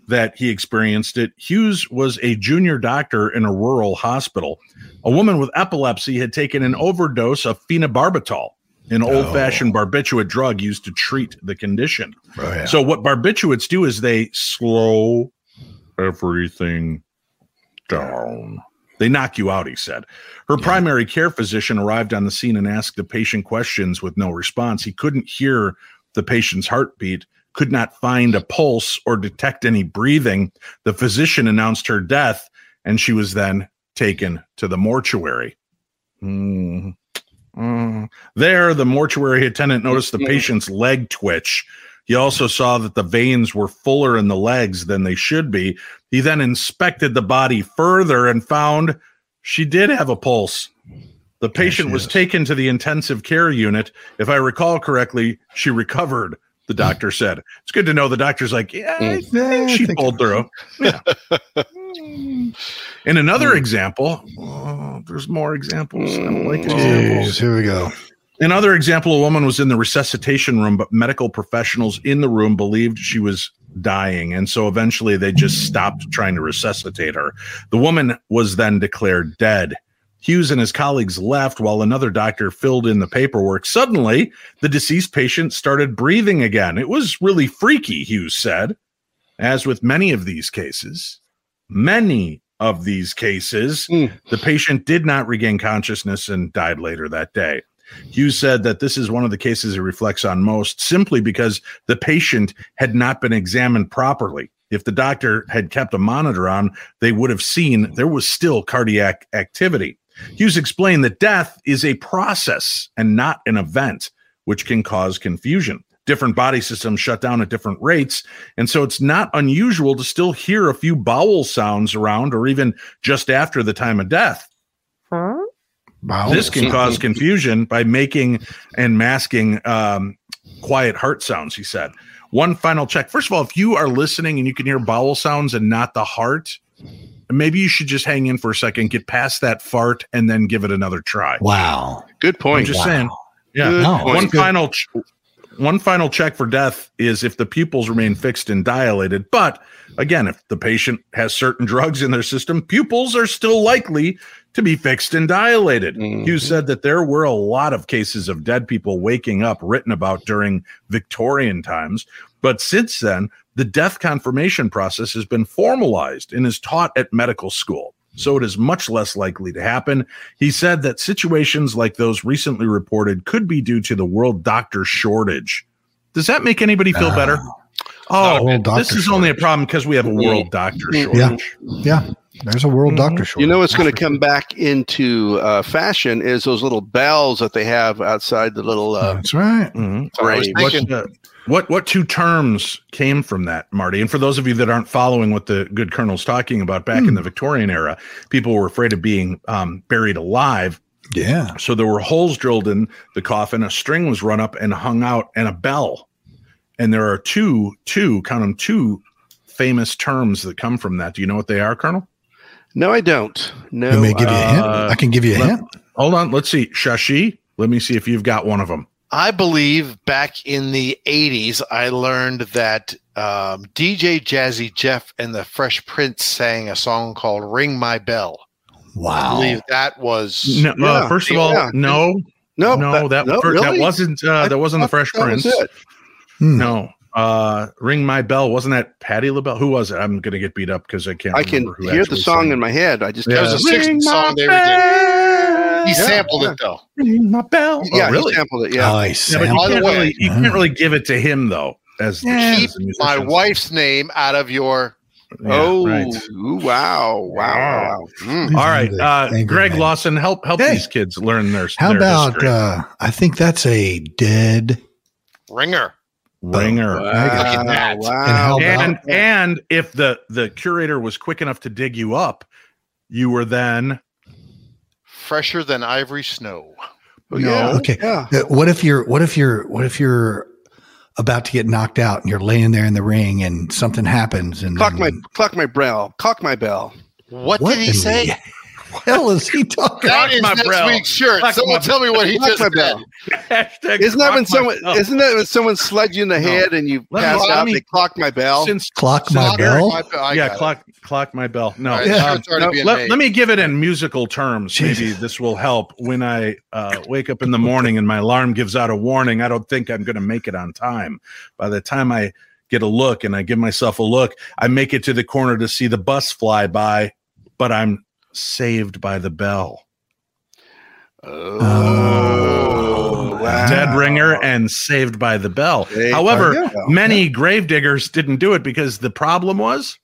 that he experienced it, Hughes was a junior doctor in a rural hospital. A woman with epilepsy had taken an overdose of phenobarbital, an oh. old fashioned barbiturate drug used to treat the condition. oh, yeah. So what barbiturates do is they slow everything down. They knock you out, he said. Her primary care physician arrived on the scene and asked the patient questions with no response. He couldn't hear the patient's heartbeat, could not find a pulse or detect any breathing. The physician announced her death, and she was then taken to the mortuary. Mm. Mm. There, the mortuary attendant noticed the patient's leg twitch. He also saw that the veins were fuller in the legs than they should be. He then inspected the body further and found she did have a pulse. The patient she was is. taken to the intensive care unit. If I recall correctly, she recovered, the doctor said. It's good to know the doctor's like, yeah, I Mm. Yeah, think I she think- pulled through. Yeah. In another example, oh, there's more examples. I don't like examples. Jeez, here we go. Another example a woman was in the resuscitation room, but medical professionals in the room believed she was dying. And so eventually they just stopped trying to resuscitate her. The woman was then declared dead. Hughes and his colleagues left while another doctor filled in the paperwork. Suddenly, the deceased patient started breathing again. It was really freaky, Hughes said. As with many of these cases, many of these cases, Mm. the patient did not regain consciousness and died later that day. Hughes said that this is one of the cases he reflects on most simply because the patient had not been examined properly. If the doctor had kept a monitor on, they would have seen there was still cardiac activity. Hughes explained that death is a process and not an event, which can cause confusion. Different body systems shut down at different rates. And so it's not unusual to still hear a few bowel sounds around or even just after the time of death. Wow. This can cause confusion by making and masking um, quiet heart sounds, he said. One final check. First of all, if you are listening and you can hear bowel sounds and not the heart, maybe you should just hang in for a second, get past that fart, and then give it another try. Wow. Good I'm point. just Wow. saying. Yeah. No. One final ch- one final check for death is if the pupils remain fixed and dilated. But again, if the patient has certain drugs in their system, pupils are still likely to be fixed and dilated. Mhm. Hughes said that there were a lot of cases of dead people waking up written about during Victorian times. But since then, the death confirmation process has been formalized and is taught at medical school. So it is much less likely to happen. He said that situations like those recently reported could be due to the world doctor shortage. Does that make anybody feel better? Oh, this is only a problem because we have a world doctor shortage. Yeah. yeah. There's a world doctor shortage. You know what's going to come back into uh, fashion is those little bells that they have outside the little. Uh, That's right. Mm-hmm. I was Right. What, what what two terms came from that, Marty? And for those of you that aren't following what the good colonel's talking about, back in Hmm. the Victorian era, people were afraid of being um, buried alive, Yeah. so there were holes drilled in the coffin. A string was run up and hung out, and a bell. And there are two, two, count them, two famous terms that come from that. Do you know what they are, Colonel? no, I don't. No, You may give you a hint. uh, I can give you a let- hint. Hold on, let's see. Chachi. Let me see if you've got one of them. I believe back in the 80s, I learned that um, DJ Jazzy Jeff and the Fresh Prince sang a song called Ring My Bell. I Wow. believe that was. No, uh, first of all, yeah. no, no, no, that no, fir- that wasn't uh, that wasn't the Fresh Prince. Hmm. No, uh, ring my bell. Wasn't that Patty LaBelle? Who was it? I'm gonna get beat up because I can't. I can who hear the song sang in my head. I just Yeah. That was a 60s song they ever did. He Yeah, sampled yeah. it though. Ring my bell. yeah, oh, really? he sampled it. Yeah, Oh, I Yeah, but sampled you By the can't, way- really, you can't really give it to him though. As the, Yeah. Keep as my wife's name out of your Yeah, oh, right. ooh, wow, wow, wow. Mm. All right, uh, Greg man. Lawson, help help Hey. these kids learn their. How their about? history. uh I think that's a dead. Ringer. ringer? Look at that. Wow. And how And and if the the curator was quick enough to dig you up, you were then Fresher than ivory snow. Oh, yeah. Okay. Yeah. Uh, What if you're? What if you're? What if you're about to get knocked out and you're laying there in the ring and something happens and Clock my then- clock my bell. Cock my bell. What, What did he in say? the hell is he talking? That is my next bro. week's shirt. Fuck Someone tell me what he Fuck just said. hashtag Isn't that when someone bell. isn't that when someone slugs you in the No. head and you Let pass let out? me- They clock my bell. since Clock my bell. my bell. I yeah got it. clock clock my bell no All right, Yeah. the shirt's already No, let, let me give it in musical terms maybe this will help when i uh, wake up in the morning and my alarm gives out a warning i don't think i'm going to make it on time by the time i get a look and i give myself a look i make it to the corner to see the bus fly by but i'm saved by the bell Oh, wow. dead ringer and saved by the bell Saved however the bell. many grave diggers didn't do it because the problem was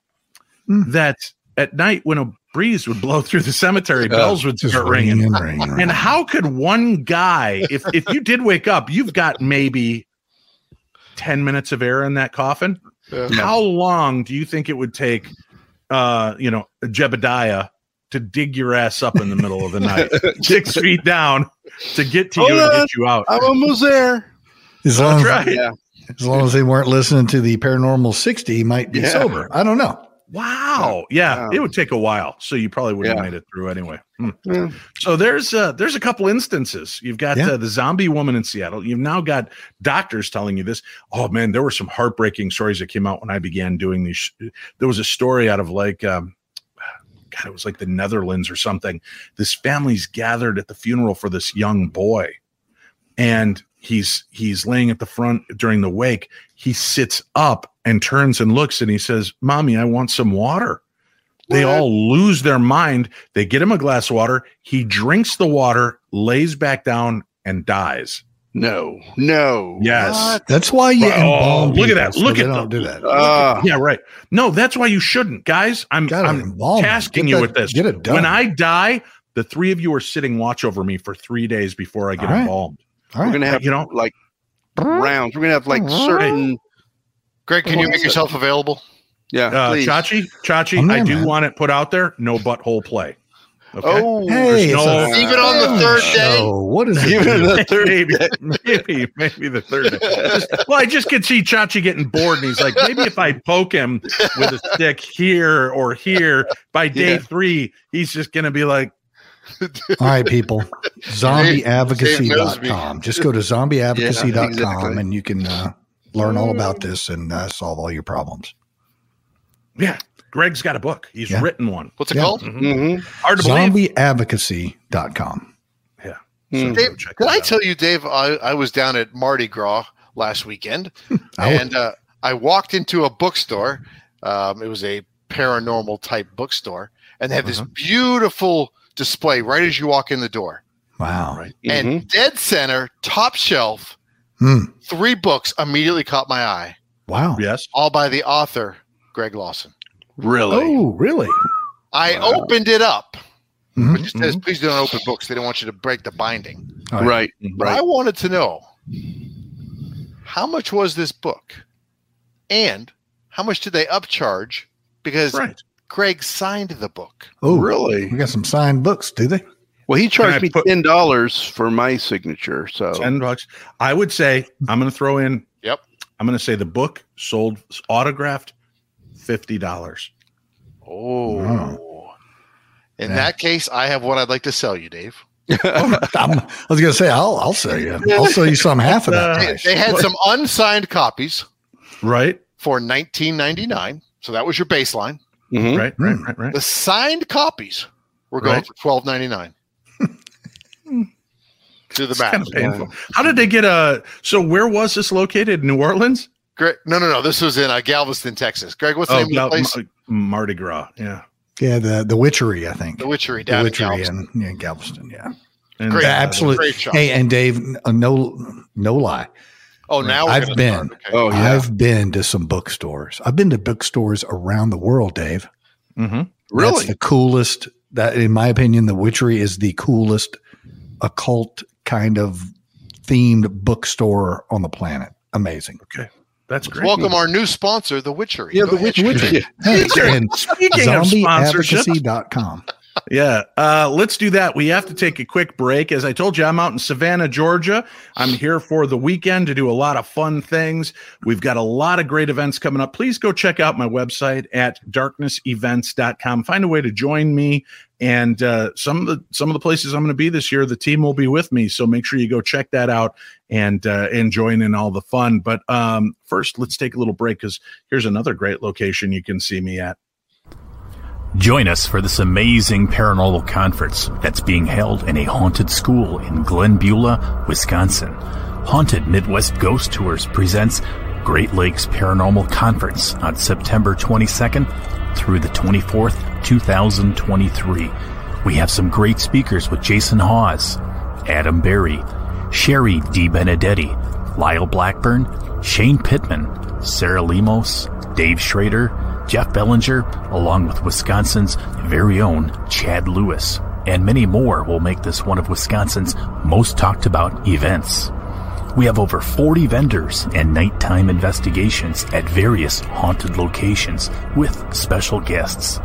Hmm. that at night when a breeze would blow through the cemetery bells would start ringing ringing and ringing. and how could one guy if if you did wake up you've got maybe 10 minutes of air in that coffin Yeah. how long do you think it would take uh you know jebediah to dig your ass up in the middle of the night six feet down to get to you Hold and get you out I'm almost there. as long that's as, right Yeah. as long as they weren't listening to the paranormal 60, he might be Yeah. sober. I don't know. Wow. Yeah, Wow. it would take a while, so you probably wouldn't Yeah. have made it through anyway. Hmm. Yeah. So there's uh there's a couple instances. You've got Yeah. uh, the zombie woman in Seattle. You've now got doctors telling you this. Oh man, there were some heartbreaking stories that came out when I began doing these. sh- There was a story out of like um God, it was like the Netherlands or something. This family's gathered at the funeral for this young boy, and he's he's laying at the front during the wake. He sits up and turns and looks, and he says, "Mommy, I want some water." They What? all lose their mind. They get him a glass of water. He drinks the water, lays back down, and dies. No. No. Yes. That's why you Oh, embalm look at that. so Look they at don't the- do that. Uh, yeah, right. No, that's why you shouldn't, guys. I'm, Gotta I'm tasking you that- with this. Get it done. When I die, the three of you are sitting watch over me for three days before I get All right. embalmed. All we're gonna have You know, like rounds. We're gonna have like certain. Greg, can you make yourself available? Yeah. uh, please. Chachi, Chachi, I'm there, I do man. want it put out there. No butthole play. Okay. Oh. Hey, no- a Even on the third day? show. What is Even it? the third maybe, maybe, maybe the third day. Just- well, I just could see Chachi getting bored, and he's like, maybe if I poke him with a stick here or here, by day Yeah. three, he's just gonna be like, All right, people. Zombieadvocacy.com. Just go to zombieadvocacy.com Yeah, exactly. and you can uh, learn all about this and uh, solve all your problems. yeah. Greg's got a book. He's Yeah. written one. What's it Yeah. called? Mhm. Mhm. Hard to believe. Zombieadvocacy.com. So Mm. Dave, go check Did I out. tell you, Dave? I, I was down at Mardi Gras last weekend, and uh, I walked into a bookstore. Um, it was a paranormal type bookstore, and they have this beautiful display right as you walk in the door. Wow. Right. And dead center, top shelf, Hmm. three books immediately caught my eye, Wow. Yes. all by the author Greg Lawson. Really? Oh, really? I Wow. opened it up, Mhm. but it says, "Please don't open books. They don't want you to break the binding." All right. Right. But I wanted to know how much was this book, and how much did they upcharge because Right. Greg signed the book. Oh, Really? We got some signed books, do they? Well, he charged me put- ten dollars for my signature. So Ten bucks. I would say I'm going to throw in. Yep. I'm going to say the book sold autographed fifty dollars. Oh. Wow. In Yeah. that case, I have what I'd like to sell you, Dave. I'm, I was going to say, I'll, I'll sell you. I'll sell you some half of that They, price. they had some unsigned copies Right. for 19.99, so that was your baseline. Mhm. Right. Right. Right. Right. The signed copies were going Right. for 12.99. Do the It's math. kind of painful. How did they get a? So where was this located? New Orleans? Greg, no, no, no. This was in uh, Galveston, Texas. Greg, what's the name Gal- of the place? Ma- Mardi Gras. Yeah. Yeah, the, the Witchery, I think. the Witchery The down in Galveston. in, yeah, Galveston, yeah. And, Great. Yeah, absolutely. Great shop. Hey, and Dave, uh, no, no lie. Oh, now I've been. Okay. Oh yeah, I've been to some bookstores. I've been to bookstores around the world, Dave. Mm-hmm. really? That's the coolest. That, in my opinion, the Witchery is the coolest occult kind of themed bookstore on the planet. Amazing. That's great. Welcome our new sponsor, The Witchery. yeah, Go the ahead. witchery. Hey, and Speaking of sponsorship, zombieadvocacy.com. Yeah, uh, let's do that. We have to take a quick break. As I told you, I'm out in Savannah, Georgia. I'm here for the weekend to do a lot of fun things. We've got a lot of great events coming up. Please go check out my website at darknessevents.com. Find a way to join me. And uh, some of the some of the places I'm going to be this year, the team will be with me. So make sure you go check that out and uh, and join in all the fun. But um, first, let's take a little break because here's another great location you can see me at. Join us for this amazing paranormal conference that's being held in a haunted school in Glen Beulah, Wisconsin. Haunted Midwest Ghost Tours presents Great Lakes Paranormal Conference on September 22nd through the 24th, 2023. We have some great speakers with Jason Hawes, Adam Berry, Sherry D. Benedetti, Lyle Blackburn, Shane Pittman, Sarah Lemos, Dave Schrader, Jeff Belanger, along with Wisconsin's very own Chad Lewis, and many more will make this one of Wisconsin's most talked about events. We have over 40 vendors and nighttime investigations at various haunted locations with special guests.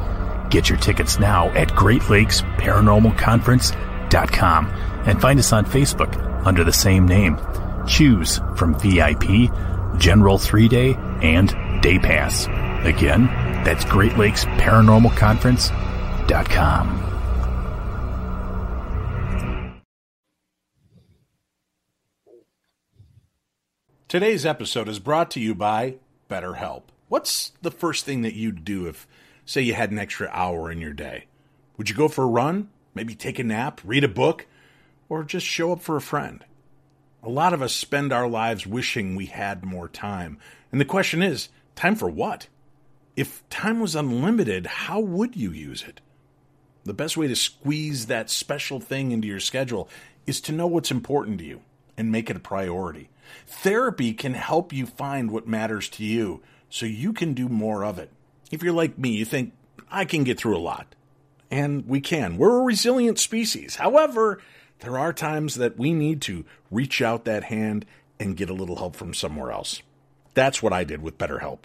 Get your tickets now at Great Lakes Paranormal Conference.com and find us on Facebook under the same name. Choose from VIP, General 3 Day, and Day Pass. Again, that's Great Lakes Paranormal Conference.com. Today's episode is brought to you by BetterHelp. What's the first thing that you'd do if, say, you had an extra hour in your day? Would you go for a run? Maybe take a nap, read a book, or just show up for a friend? A lot of us spend our lives wishing we had more time. And the question is time for what? If time was unlimited, how would you use it? The best way to squeeze that special thing into your schedule is to know what's important to you and make it a priority. Therapy can help you find what matters to you so you can do more of it. If you're like me, you think, I can get through a lot. And we can. We're a resilient species. However, there are times that we need to reach out that hand and get a little help from somewhere else. That's what I did with BetterHelp.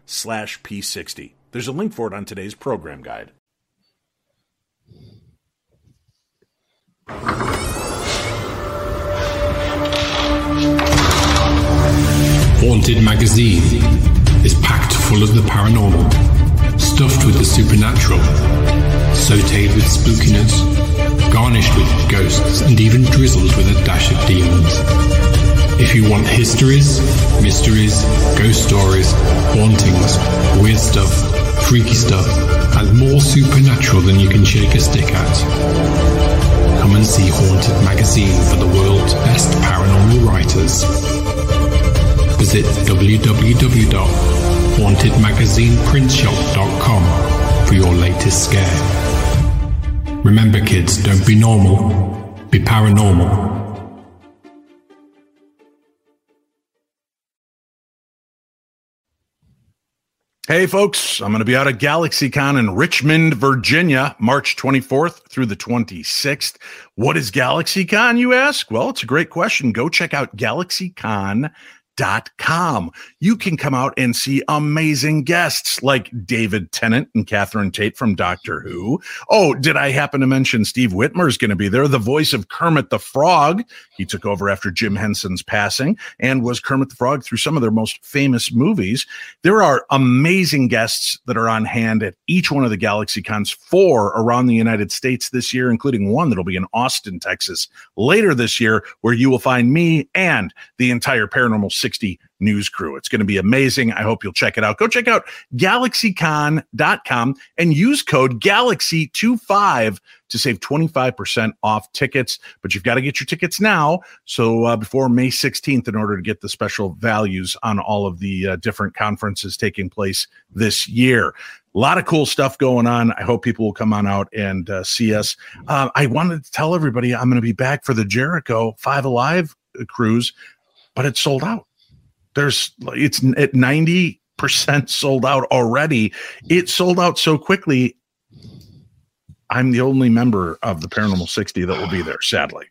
slash p60 there's a link for it on today's program guide Haunted Magazine is packed full of the paranormal, stuffed with the supernatural, sauteed with spookiness, garnished with ghosts, and even drizzled with a dash of demons. If you want histories, mysteries, ghost stories, hauntings, weird stuff, freaky stuff, and more supernatural than you can shake a stick at, come and see Haunted Magazine for the world's best paranormal writers. Visit www.hauntedmagazineprintshop.com for your latest scare. Remember kids, don't be normal, be paranormal. Hey, folks, I'm going to be out at GalaxyCon in Richmond, Virginia, March 24th through the 26th. What is GalaxyCon, you ask? Well, it's a great question. Go check out galaxycon.com com. You can come out and see amazing guests like David Tennant and Catherine Tate from Doctor Who. Oh, did I happen to mention Steve Whitmire is going to be there, the voice of Kermit the Frog? He took over after Jim Henson's passing and was Kermit the Frog through some of their most famous movies. There are amazing guests that are on hand at each one of the Galaxy Cons, four around the United States this year, including one that'll be in Austin, Texas later this year, where you will find me and the entire Paranormal 60 news crew. It's going to be amazing. I hope you'll check it out. Go check out galaxycon.com and use code GALAXY25 to save 25% off tickets. But you've got to get your tickets now. So uh, before May 16th, in order to get the special values on all of the uh, different conferences taking place this year. A lot of cool stuff going on. I hope people will come on out and uh, see us. Uh, I wanted to tell everybody I'm going to be back for the Jericho Five Alive cruise, but it's sold out. There's it's at 90% sold out already. It sold out so quickly. I'm the only member of the Paranormal 60 that will be there, sadly.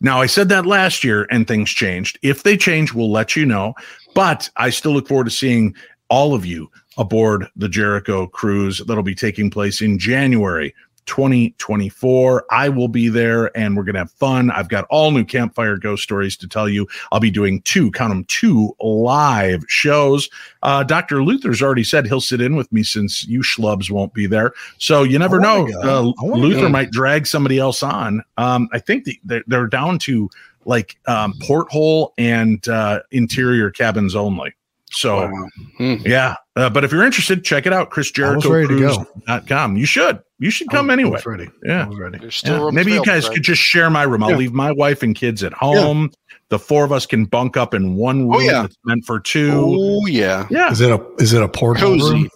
Now, I said that last year and things changed. If they change, we'll let you know. But I still look forward to seeing all of you aboard the Jericho cruise that'll be taking place in January 2024. I will be there and we're going to have fun. I've got all new campfire ghost stories to tell you. I'll be doing two, count them, two live shows. Uh, Dr. Luther's already said he'll sit in with me since you schlubs won't be there. So you never know. Uh, Luther go. might drag somebody else on. Um, I think the, they're, they're, down to like um, porthole and uh, interior cabins only. So, wow. hmm. yeah. Uh, but if you're interested, check it out. Chris com. You should. You should come I, anyway. I ready. Yeah. I was ready. Yeah. Maybe you guys could just share my room. I'll yeah. leave my wife and kids at home. Yeah. The four of us can bunk up in one room oh, yeah. that's meant for two. Oh yeah. Yeah. Is it a is it a portable Cozy. room?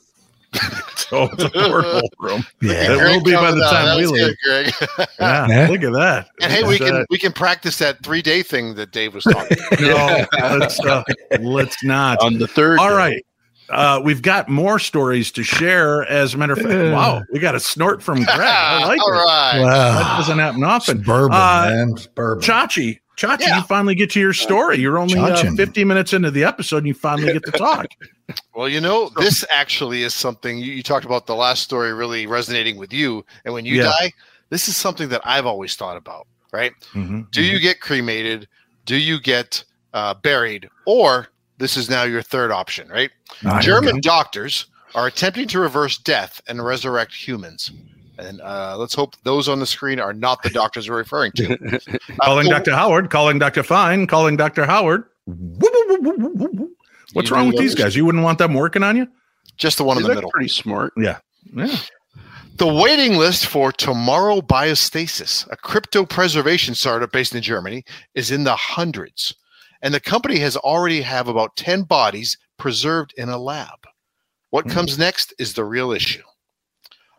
so it's a portable room. Yeah, it will be by the time we leave. Greg. yeah, yeah, look at that. And hey, we can we can practice that three day thing that Dave was talking. no, let's uh, let's not on the third. All day. right. Uh, we've got more stories to share. As a matter of fact, wow, we got a snort from Greg. I like All it. Right. Wow. That doesn't happen often. bourbon, uh, man. bourbon. Chachi, Chachi, yeah. you finally get to your story. You're only uh, 50 minutes into the episode and you finally get to talk. well, you know, this actually is something you, you, talked about the last story really resonating with you. And when you yeah. die, this is something that I've always thought about, right? Mm-hmm, Do mm-hmm. you get cremated? Do you get uh, buried? Or this is now your third option, right? Ah, German doctors are attempting to reverse death and resurrect humans. And uh, let's hope those on the screen are not the doctors we're referring to. calling uh, Dr. Howard, calling Dr. Fine, calling Dr. Howard. What's wrong with these guys? You wouldn't want them working on you? Just the one they in the middle. Pretty smart. Yeah. Yeah. The waiting list for Tomorrow Biostasis, a crypto preservation startup based in Germany, is in the hundreds and the company has already have about 10 bodies preserved in a lab. What mm-hmm. comes next is the real issue.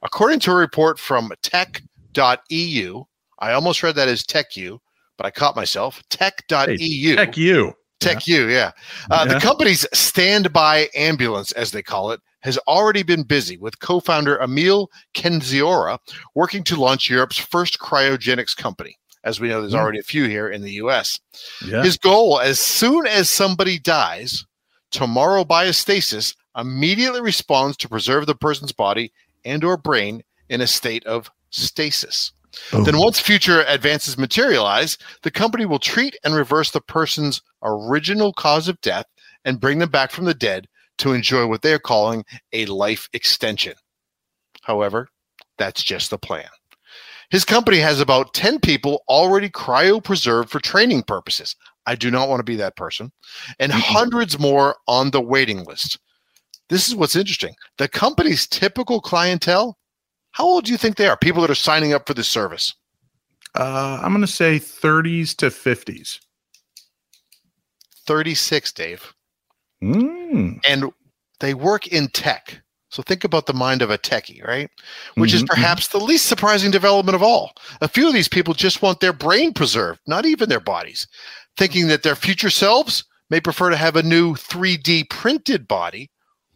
According to a report from tech.eu, I almost read that as Tech TechU, but I caught myself. Tech.eu. Hey, TechU. TechU, yeah. Uh, yeah. The company's standby ambulance, as they call it, has already been busy with co-founder Emil Kendziorra working to launch Europe's first cryogenics company. As we know, there's mm. already a few here in the US. Yeah. His goal, as soon as somebody dies, tomorrow biostasis immediately responds to preserve the person's body and or brain in a state of stasis. Boom. Then once future advances materialize, the company will treat and reverse the person's original cause of death and bring them back from the dead to enjoy what they're calling a life extension. However, that's just the plan. His company has about 10 people already cryopreserved for training purposes. I do not want to be that person. And mm-hmm. hundreds more on the waiting list. This is what's interesting. The company's typical clientele, how old do you think they are? People that are signing up for this service? Uh, I'm going to say 30s to 50s. 36, Dave. Mm. And they work in tech. So think about the mind of a techie, right? Which mm-hmm. is perhaps the least surprising development of all. A few of these people just want their brain preserved, not even their bodies, thinking that their future selves may prefer to have a new 3D printed body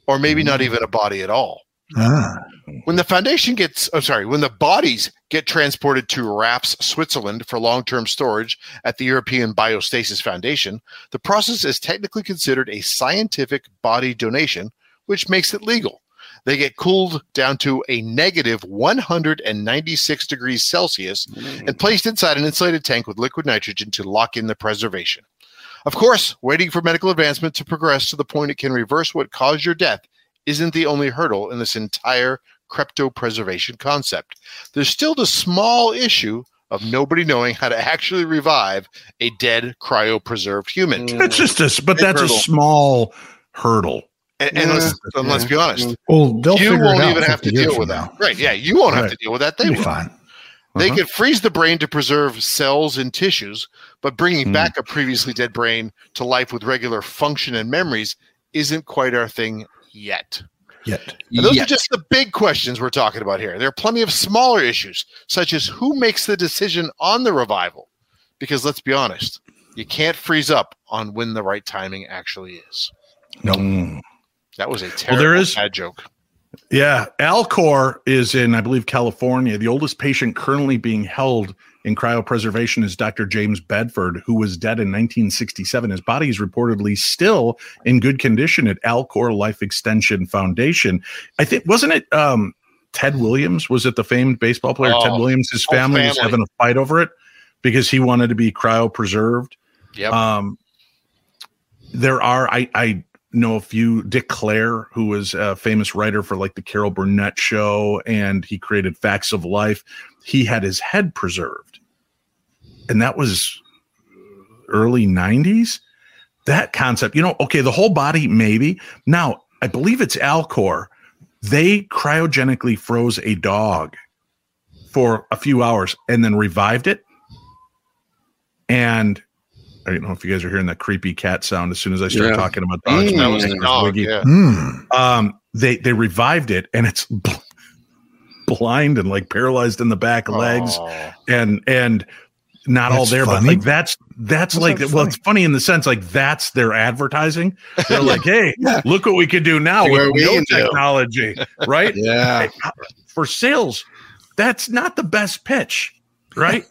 or maybe not even a body at all. Ah, When the foundation gets, oh, sorry, when the bodies get transported to Rafz, Switzerland for long term storage at the European Biostasis Foundation, the process is technically considered a scientific body donation, which makes it legal. They get cooled down to a negative 196 degrees Celsius and placed inside an insulated tank with liquid nitrogen to lock in the preservation. Of course, waiting for medical advancement to progress to the point it can reverse what caused your death isn't the only hurdle in this entire cryopreservation concept. There's still the small issue of nobody knowing how to actually revive a dead cryopreserved human. Mm. That's just a, but Big that's a small hurdle. And, and let's, and let's be honest, well, they'll you figure won't it out even have to deal with now. that. Right. Yeah. You won't have to deal with that. They They'll be will. fine. They Uh-huh. can freeze the brain to preserve cells and tissues, but bringing Hmm. back a previously dead brain to life with regular function and memories isn't quite our thing yet. Yet. And those Yeah. are just the big questions we're talking about here. There are plenty of smaller issues, such as who makes the decision on the revival. Because let's be honest, you can't freeze up on when the right timing actually is. Nope. Mm. That was a terrible there is- bad joke. Yeah, Alcor is in, I believe, California. The oldest patient currently being held in cryopreservation is Dr. James Bedford, who was dead in 1967. His body is reportedly still in good condition at Alcor Life Extension Foundation. I think wasn't it um, Ted Williams? Was it the famed baseball player Ted Oh, Williams? His whole family, was having a fight over it because he wanted to be cryopreserved. Yep. Um, there are I I know a few Dick Clair, who was a famous writer for like the Carol Burnett show, and he created Facts of Life. He had his head preserved, and that was early '90s. That concept, you know, okay, the whole body maybe. Now I believe it's Alcor. They cryogenically froze a dog for a few hours and then revived it. And I don't know if you guys are hearing that creepy cat sound as soon as I start Yeah. talking about dogs. Mm, that was the fingers dog. Yeah. Hmm. Um, they they revived it, and it's bl- blind and like paralyzed in the back legs, and and not all That's there, but like that's that's How's like that well, it's funny in the sense like that's their advertising. They're like, hey, look what we can do now Look with no technology, right? Yeah. For sales, that's not the best pitch, right?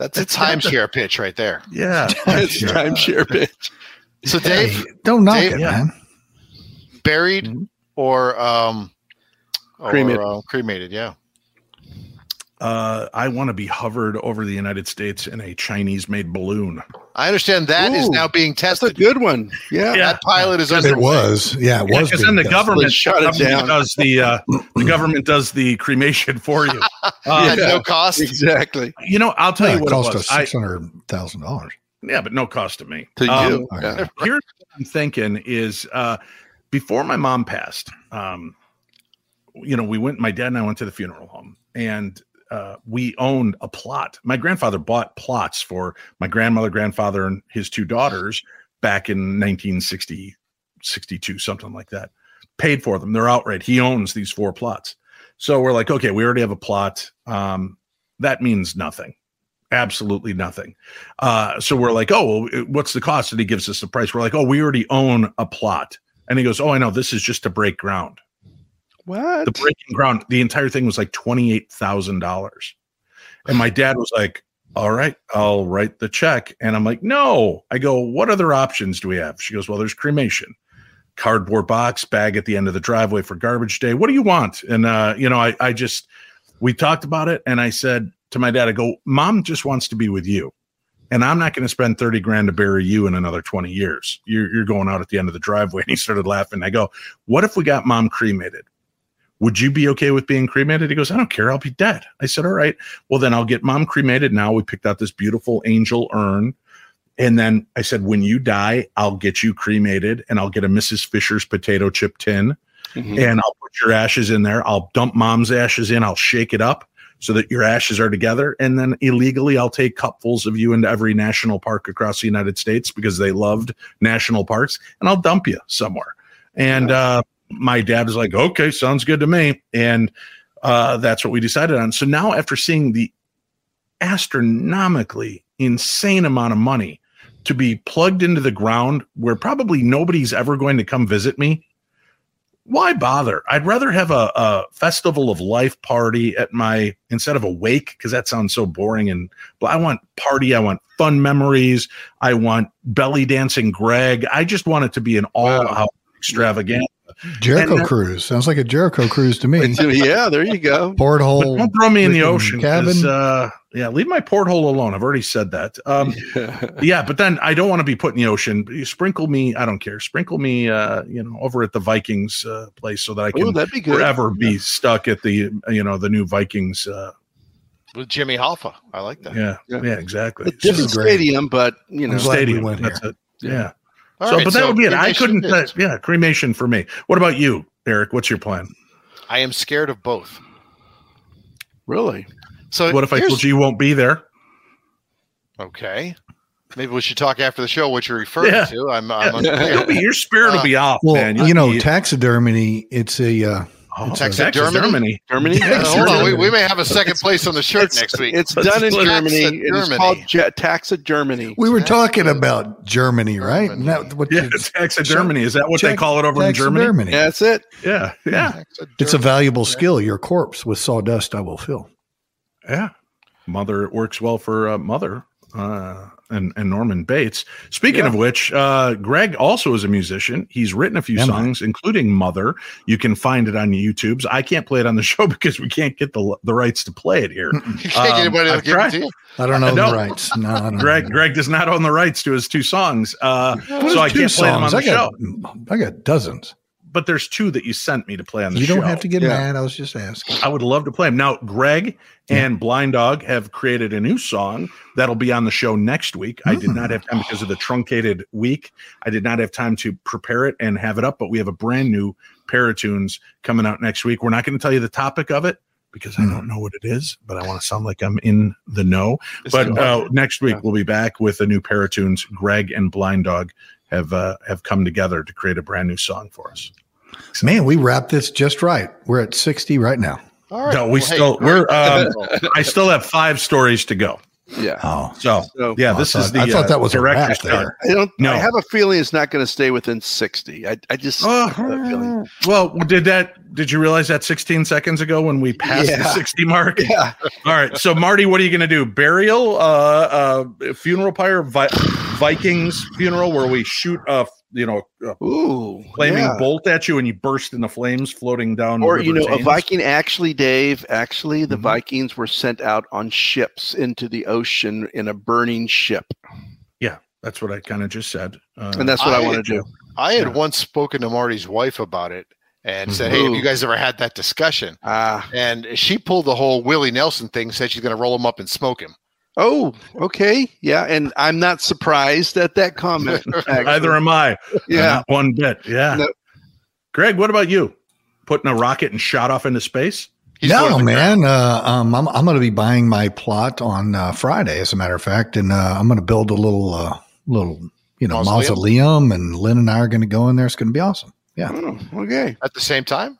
That's a timeshare pitch right there. Yeah. it's timeshare pitch. So, Dave, Hey, don't knock Dave, it, man. buried Mhm. or um, or, Cremated. uh, cremated, yeah. Uh, I want to be hovered over the United States in a Chinese-made balloon. I understand that is Ooh, now being That's a tested. good one. Yeah. Yeah. That pilot is It was. Yeah, it Yeah, was. because then the tested. government, They shut it government down. does the uh, the government does the cremation for you. Uh, Yeah. no cost. Exactly. You know, I'll tell Yeah, you what it cost was. us six hundred thousand dollars. yeah, but no cost to me. To Um, you. Yeah. Here's what I'm thinking is uh, before my mom passed, um, you know, we went. My dad and I went to the funeral home, and uh, we owned a plot. My grandfather bought plots for my grandmother, grandfather, and his two daughters back in 1960, 62, something like that. Paid for them. They're outright. He owns these four plots. So we're like, okay, we already have a plot. Um, that means nothing. Absolutely nothing. Uh, so we're like, oh, well, what's the cost? And he gives us the price. We're like, oh, we already own a plot. And he goes, oh, I know. This is just to break ground What? the breaking ground the entire thing was like $28000 and my dad was like all right i'll write the check. And i'm like no. I go what other options do we have? She goes well there's cremation cardboard box bag at the end of the driveway for garbage day. What do you want? And uh you know i i just we talked about it and i said to my dad i go mom just wants to be with you and i'm not going to spend 30 grand to bury you in another 20 years. You're, you're going out at the end of the driveway. And he started laughing. I go what if we got mom cremated would you be okay with being cremated? He goes, I don't care. I'll be dead. I said, All right. Well, then I'll get mom cremated now. We picked out this beautiful angel urn. And then I said, When you die, I'll get you cremated and I'll get a Mrs. Fisher's potato chip tin Mhm. and I'll put your ashes in there. I'll dump mom's ashes in. I'll shake it up so that your ashes are together. And then illegally, I'll take cupfuls of you into every national park across the United States because they loved national parks and I'll dump you somewhere. And, uh, my dad was like, okay, sounds good to me. And uh, that's what we decided on. So now, after seeing the astronomically insane amount of money to be plugged into the ground where probably nobody's ever going to come visit me, why bother? I'd rather have a, a festival of life party at my instead of a wake because that sounds so boring. And but I want party. I want fun memories. I want belly dancing Greg. I just want it to be an all out extravaganza. Jericho And, uh, cruise sounds like a Jericho cruise to me. yeah, there you go. But Porthole. don't throw me in the freaking ocean. 'cause, cabin. Uh, yeah, leave my porthole alone. I've already said that. Um, yeah, but then I don't want to be put in the ocean. You sprinkle me. I don't care. Sprinkle me. Uh, you know, over at the Vikings uh, place so that I can Oh, that'd be good. forever be stuck at the you know the new Vikings. Uh, With Jimmy Hoffa. I like that. yeah, Yeah. yeah, exactly. A different is stadium, but you know, I'm we Stadium. went That's here. it. Yeah. All so, right, but that would be it. I couldn't. Uh, yeah, cremation for me. What about you, Eric? What's your plan? I am scared of both. really. So What if I told you you won't be there? Okay. Maybe we should talk after the show what you're referring Yeah. to. I'm, I'm You'll unclear. be, your spirit will be off, Well, man. You'll you know, be- taxidermy. It's a uh, oh, taxidermy? taxidermy. Germany. Uh, hold on, we, we may have a second place on the shirt It's, next week. it's Let's done in split Germany. It is Germany. called ja- Taxa Germany. We were Tax- talking about Germany, right? Germany. That what Yeah, it's- taxidermy. Is that what they call it over in Germany? taxidermy. Yeah, that's it. Yeah, yeah, It's a valuable skill. Your corpse with sawdust I will fill. yeah. Mother it works well for uh, mother uh, and and Norman Bates. Speaking of which, uh, Greg also is a musician. He's written a few Am I? songs, including "Mother." You can find it on YouTube's. I can't play it on the show because we can't get the the rights to play it here. You can't get Um, anybody to I've give it to you. I don't know No. the rights. No, I don't Greg know. Greg does not own the rights to his two songs, uh, so I two can't play them on songs? the I show. I got dozens. But there's two that you sent me to play on the show. You don't have to get Yeah. mad. I was just asking. I would love to play them. Now, Greg and Blind Dog have created a new song that'll be on the show next week. I did not have time because of the truncated week. I did not have time to prepare it and have it up, but we have a brand new pair of tunes coming out next week. We're not going to tell you the topic of it because I don't know what it is, but I want to sound like I'm in the know. This But uh, next week we'll be back with a new pair of tunes. Greg and Blind Dog have uh, have come together to create a brand new song for us. Man, we wrapped this just right. We're at 60 right now. all right. No, we Well, still great. we're um, I still have five stories to go. Yeah. Oh, So So yeah, I this thought- is the I thought uh, that was a director's wrap there. I don't. No. I have a feeling it's not going to stay within sixty. I, I just have that. Uh, well, did that? Did you realize that 16 seconds ago when we passed the 60 mark? Yeah. All right. So Marty, what are you going to do? Burial, uh, uh, funeral pyre, Vi- Vikings funeral, where we shoot a you know Ooh. flaming yeah. bolt at you and you burst into flames floating down. Or you know, River a Viking. Actually, Dave. Actually, the Mhm. Vikings were sent out on ships into the ocean in a burning ship, Yeah, that's what I kind of just said. Uh, and that's what I, I- want to do. I had Yeah. once spoken to Marty's wife about it and said. "Hey, have you guys ever had that discussion?" Ah. And she pulled the whole Willie Nelson thing. Said she's going to roll him up and smoke him. Oh. Okay. Yeah. And I'm not surprised at that comment. actually. Neither am I. Yeah. Not one bit. Yeah. No. Greg, what about you? Putting a rocket and shot off into space? He's no, man. Uh, um, I'm, I'm going to be buying my plot on uh, Friday, as a matter of fact, and uh, I'm going to build a little, uh, little, you know, Mausoleum? mausoleum, and Lynn and I are going to go in there. It's going to be awesome. Yeah. Oh, okay. At the same time,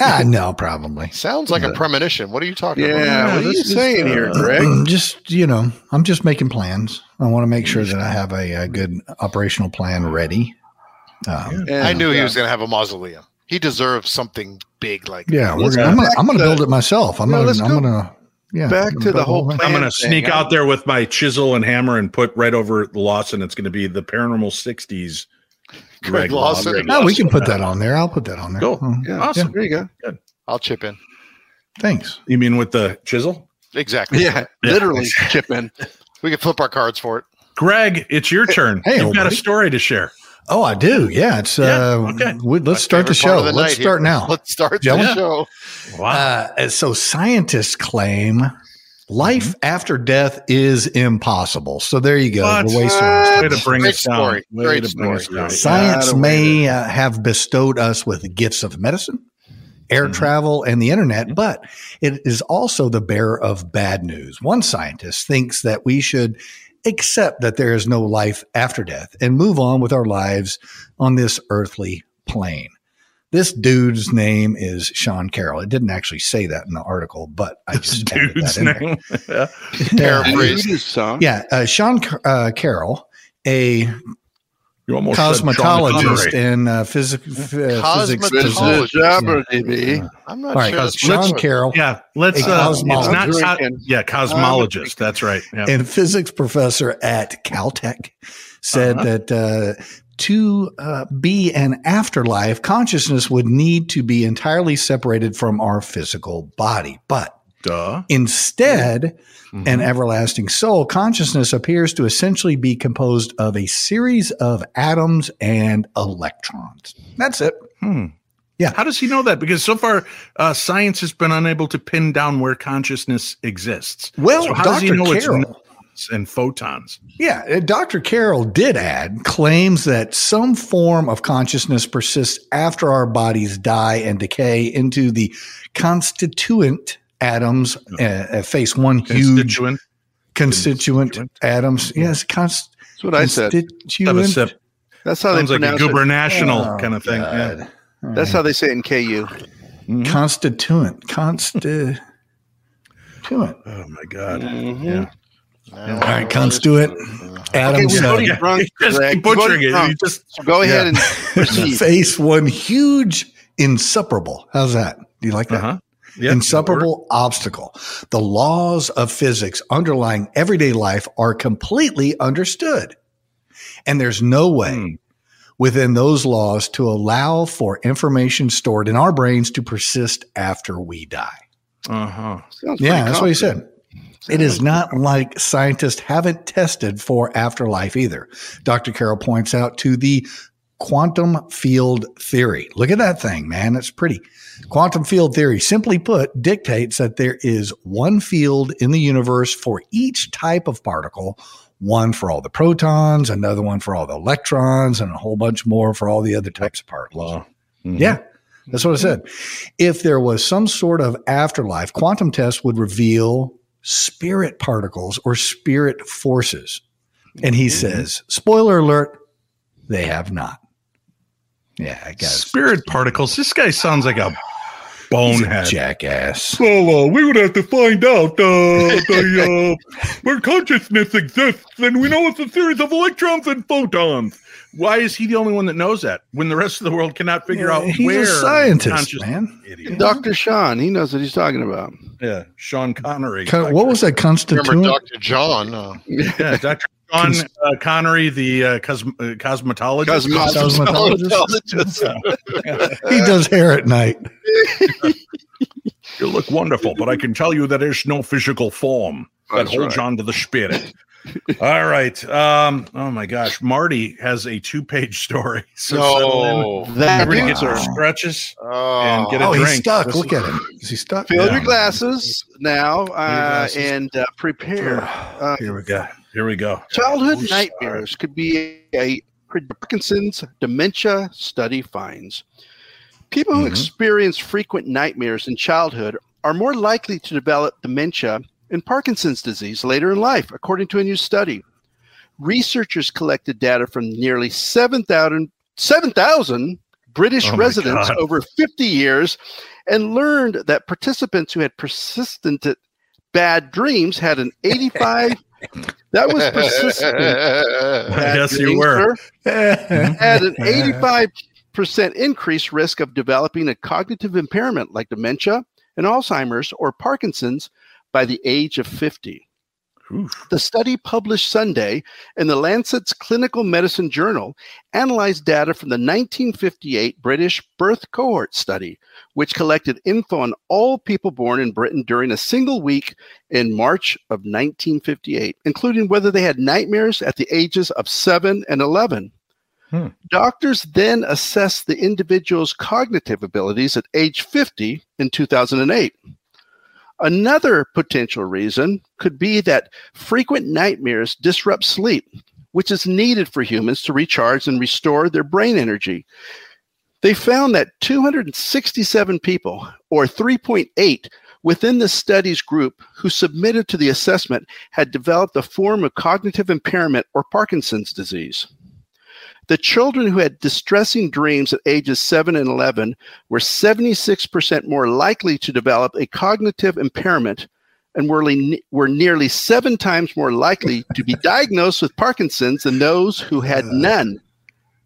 Ah, no, probably. sounds like a premonition. What are you talking Yeah. about? Yeah, what are you this is, saying here, Greg? Just you know, I'm just making plans. I want to make sure that I have a, a good operational plan ready. Um, And, I knew he uh, was going to have a mausoleum. He deserves something big like yeah, we're gonna, I'm gonna, I'm gonna build it myself. I'm No, gonna, let's go gonna, yeah, back gonna the whole thing. plan. I'm going to sneak I- out there with my chisel and hammer and put right over the Lawson. It's going to be the paranormal 60s. Greg Lawson. Greg No, we can put that on there. I'll put that on there. Cool. Oh, Yeah. Awesome. There you go. Good. I'll chip in. Thanks. You mean with the chisel? Exactly. Yeah. Yeah. Literally chip in. We can flip our cards for it. Greg, it's your turn. Hey, You've old got a story to share. Oh, I do. Yeah, it's Yeah, uh, okay. we- let's My start the show. the Let's start here. now. Let's start Shall the show. Wow. Uh, so scientists claim life after death is impossible. So there you go. What? The way science- Way to bring Great us down. story. Way Great to bring us story. down. Science Gotta may uh, have bestowed us with gifts of medicine, air Mhm. travel, and the internet, but it is also the bearer of bad news. One scientist thinks that we should accept that there is no life after death and move on with our lives on this earthly plane. This dude's name is Sean Carroll. It didn't actually say that in the article, but I This just added dude's that in there. name. Yeah. Paraphrase. Voodoo song. Yeah, uh, Sean uh, Carroll, a You almost Sean cosmetologist and uh, physic, uh, physics. Cosmetologist. Jabber, DB. I'm not All right, sure. Cos- that's- Sean Carroll, Yeah, let's. A Uh, it's cosmologist. not. co- yeah, cosmologist. That's right. Yeah. and physics professor at Caltech, said Uh-huh. that uh, to uh, be an afterlife, consciousness would need to be entirely separated from our physical body. But Duh. instead, Mhm. an everlasting soul, consciousness appears to essentially be composed of a series of atoms and electrons. That's it. Hmm. Yeah. How does he know that? Because so far, uh, science has been unable to pin down where consciousness exists. Well, So how does he Dr. know it's Carroll. Neutrons and photons? Yeah, Dr. Carroll did add claims that some form of consciousness persists after our bodies die and decay into the constituent atoms, uh, uh, face one huge Constituent. constituent, Constituent. atoms. Yes, const- That's what I said. Have constituent. sip. That's how they Sounds like a pronounce it. gubernational Oh, kind of thing. Yeah. God. That's how they say it in KU. Mhm. Constituent. Constituent. Oh my God. Mhm. Yeah. All right, constituent Okay, atoms. we're uh, Yeah, drunk, just Greg. butchering it. drunk. You just So go ahead and proceed. face one huge insuperable. How's that? Do you like that? uh-huh. Yeah. insuperable obstacle. The laws of physics underlying everyday life are completely understood. And there's no way Hmm. within those laws to allow for information stored in our brains to persist after we die. Uh-huh. Yeah, that's what he said. It is not like scientists haven't tested for afterlife either. Dr. Carroll points out to the quantum field theory. Look at that thing, man. It's pretty. Quantum field theory, simply put, dictates that there is one field in the universe for each type of particle, one for all the protons, another one for all the electrons, and a whole bunch more for all the other types of particles. Wow. Mhm. Yeah, that's what I said. If there was some sort of afterlife, quantum tests would reveal spirit particles or spirit forces. And he says, spoiler alert, they have not. Yeah, I guess. Spirit particles. This guy sounds like a bonehead. Jackass. Well, uh, we would have to find out uh, the, uh, where consciousness exists, and we know it's a series of electrons and photons. Why is he the only one that knows that when the rest of the world cannot figure out He's where a scientist, man. Idiot. Dr. Sean, he knows what he's talking about. Yeah, Sean Connery. Con- what was that Remember? Dr. John? Uh, Yeah, Dr. Sean uh, Connery, the uh, cos- uh, cosmetologist. Cosmetologist. he does hair at night. You look wonderful, but I can tell you that there's no physical form that That's holds right. on to the spirit. All right. Um, oh my gosh. Marty has a two page story. So settle in. no. That Everybody dude, get your stretches Oh, and get a Oh, he's stuck. This Look is- at him. Is he stuck? Fill Yeah. your glasses now uh, glasses. and uh, prepare. Uh, Here we go. Here we go. Childhood Who's nightmares could be a Parkinson's dementia study finds. People who Mhm. experience frequent nightmares in childhood are more likely to develop dementia and Parkinson's disease later in life, according to a new study. Researchers collected data from nearly 7,000 7,000 British Oh residents God. over 50 years and learned that participants who had persistent bad dreams had an 85 that was persistent yes you were had an 85 percent increased risk of developing a cognitive impairment like dementia and Alzheimer's or Parkinson's by the age of 50. Oof. The study published Sunday in the Lancet's Clinical Medicine Journal analyzed data from the 1958 British birth cohort study, which collected info on all people born in Britain during a single week in March of 1958, including whether they had nightmares at the ages of 7 and 11. Hmm. Doctors then assessed the individual's cognitive abilities at age 50 in 2008. Another potential reason could be that frequent nightmares disrupt sleep, which is needed for humans to recharge and restore their brain energy. They found that 267 people, or 3.8, within the study's group who submitted to the assessment had developed a form of cognitive impairment or Parkinson's disease. The children who had distressing dreams at ages 7 and 11 were 76% more likely to develop a cognitive impairment and were, le- were nearly seven times more likely to be diagnosed with Parkinson's than those who had none.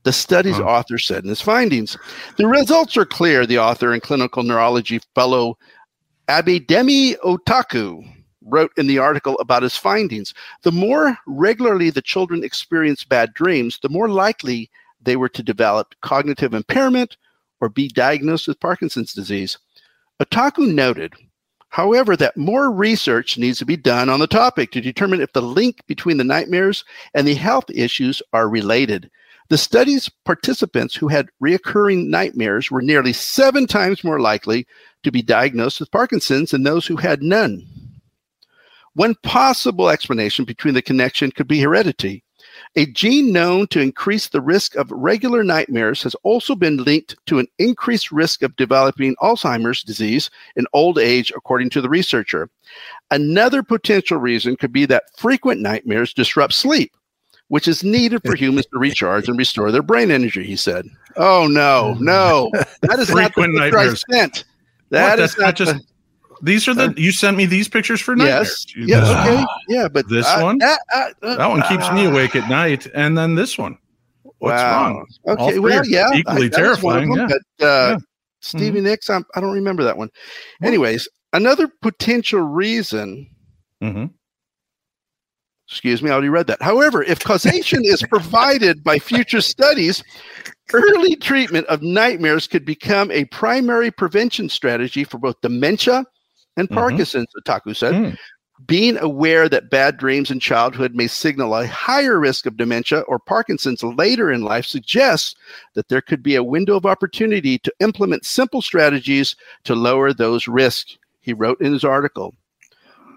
The study's author said in his findings. The results are clear, the author and clinical neurology fellow Abidemi Otaiku wrote in the article about his findings. The more regularly the children experienced bad dreams, the more likely they were to develop cognitive impairment or be diagnosed with Parkinson's disease. Otaiku noted, however, that more research needs to be done on the topic to determine if the link between the nightmares and the health issues are related. The study's participants who had reoccurring nightmares were nearly seven times more likely to be diagnosed with Parkinson's than those who had none. One possible explanation between the connection could be heredity. A gene known to increase the risk of regular nightmares has also been linked to an increased risk of developing Alzheimer's disease in old age, according to the researcher. Another potential reason could be that frequent nightmares disrupt sleep, which is needed for humans to recharge and restore their brain energy, he said. Oh, no, no. That is Frequent not the picture I nightmares. sent. What? That That's not not just. the- These are the. You sent me these pictures for nightmares. Yes. You- Yes. Okay. Yeah. But This uh, one? uh, uh, uh, That one keeps me ah, awake at night, and then this one. What's wow. wrong? Okay. Well, yeah. equally terrifying, them, But uh, Yeah. Stevie Nicks, I'm, I don't remember that one. Anyways, another potential reason. hmm Excuse me, I already read that. However, if causation is provided by future studies, early treatment of nightmares could become a primary prevention strategy for both dementia and Mhm. Parkinson's, Otaiku said. Mm. Being aware that bad dreams in childhood may signal a higher risk of dementia or Parkinson's later in life suggests that there could be a window of opportunity to implement simple strategies to lower those risks, he wrote in his article.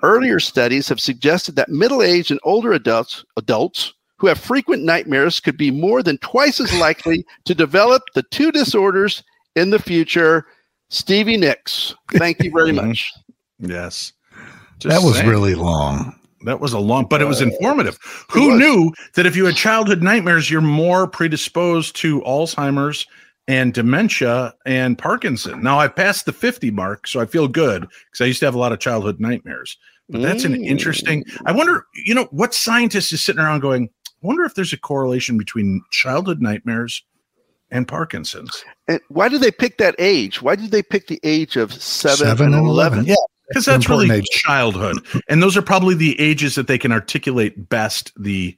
Earlier studies have suggested that middle-aged and older adults adults who have frequent nightmares could be more than twice as likely to develop the two disorders in the future. Stevie Nicks, thank you very Mhm. much. Yes. that was saying. really long. That was a long, but it was uh, informative. Who was. knew that if you had childhood nightmares, you're more predisposed to Alzheimer's and dementia and Parkinson? Now I've passed the 50 mark, so I feel good because I used to have a lot of childhood nightmares. But that's an mm. interesting. I wonder, you know, what scientist is sitting around going, I wonder if there's a correlation between childhood nightmares and Parkinson's. And why did they pick that age? Why did they pick the age of seven, Seven and and 11? 11. Yeah. Because that's really important ages. childhood and those are probably the ages that they can articulate best the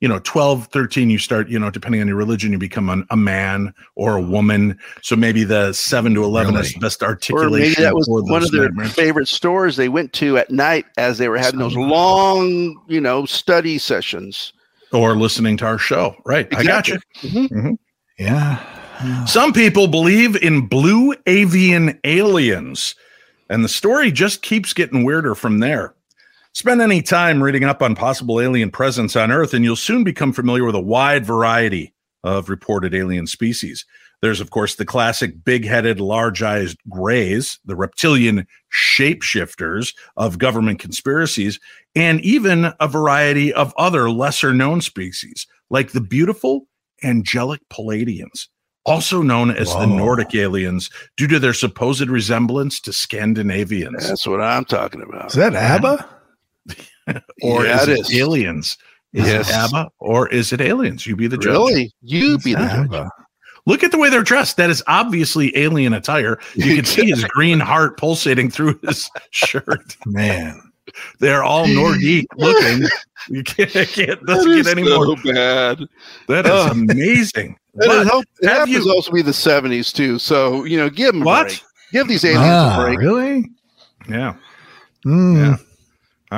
you know 12 13 you start you know depending on your religion you become an, a man or a woman so maybe the 7 to 11 is Really? best Or maybe that was one of their nightmares. favorite stores they went to at night as they were having those long, you know, study sessions. or listening to our show right i got you Mhm. Yeah. Some people believe in blue avian aliens, and the story just keeps getting weirder from there. Spend any time reading up on possible alien presence on Earth, and you'll soon become familiar with a wide variety of reported alien species. There's, of course, the classic big headed, large eyed grays, the reptilian shapeshifters of government conspiracies, and even a variety of other lesser known species, like the beautiful angelic Pleiadians, also known as the Nordic aliens, due to their supposed resemblance to Scandinavians. That's what I'm talking about. Is that ABBA? Or Yeah, is it it, is. aliens? Is Yes. it ABBA or is it aliens? You be the judge. Really? You be the Yeah. judge. ABBA. Look at the way they're dressed. That is obviously alien attire. You can see his green heart pulsating through his shirt. Man. They're all Nordique looking. You can't, can't doesn't That get is any more. bad. That is Ugh. amazing. And But it, help, it happens you- also be the 70s too. So, you know, give them a What? break. Give these aliens Ah, a break. really? yeah. Mm. Yeah.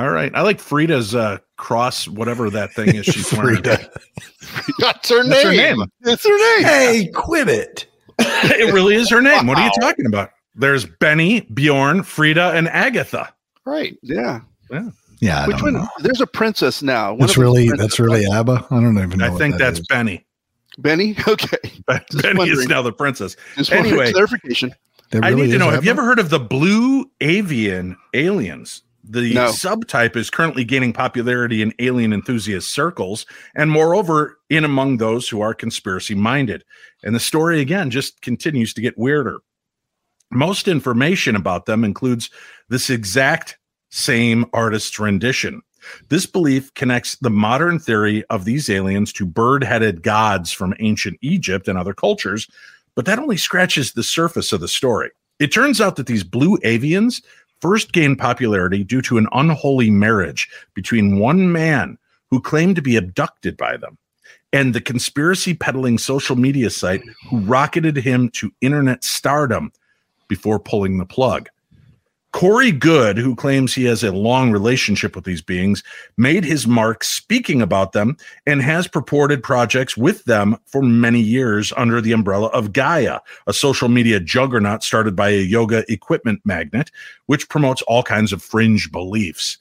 All right. I like Frida's uh, cross, whatever that thing is she's wearing. Frida. That's her That's her name. name. It's her name. Hey, quit it. it really is her name. What are you talking about? There's Benny, Bjorn, Frida, and Agatha. Right. Yeah. Yeah, I Which don't one? know. There's a princess now. One That's of them's a really that's really ABBA. I don't even know. I think that that's is. Benny. Benny. Okay. Benny is now the princess. Just Anyway. clarification. That I need to is know have you ever heard of the blue avian aliens? The No. subtype is currently gaining popularity in alien enthusiast circles, and moreover, in among those who are conspiracy minded. And the story, again, just continues to get weirder. Most information about them includes this exact same artist's rendition. This belief connects the modern theory of these aliens to bird headed gods from ancient Egypt and other cultures, but that only scratches the surface of the story. It turns out that these blue avians first gained popularity due to an unholy marriage between one man who claimed to be abducted by them and the conspiracy peddling social media site who rocketed him to internet stardom before pulling the plug. Corey Goode, who claims he has a long relationship with these beings, made his mark speaking about them and has purported projects with them for many years under the umbrella of Gaia, a social media juggernaut started by a yoga equipment magnate, which promotes all kinds of fringe beliefs.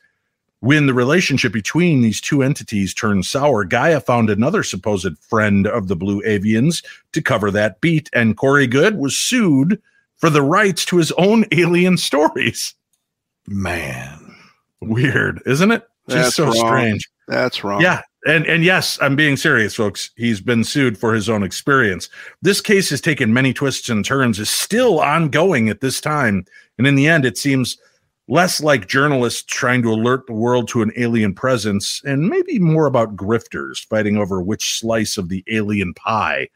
When the relationship between these two entities turned sour, Gaia found another supposed friend of the Blue Avians to cover that beat, and Corey Goode was sued for the rights to his own alien stories. Man. Weird, isn't it? Just That's so wrong. strange. That's wrong. Yeah. And and yes, I'm being serious, folks. He's been sued for his own experience. This case has taken many twists and turns, is still ongoing at this time. And in the end, it seems less like journalists trying to alert the world to an alien presence and maybe more about grifters fighting over which slice of the alien pie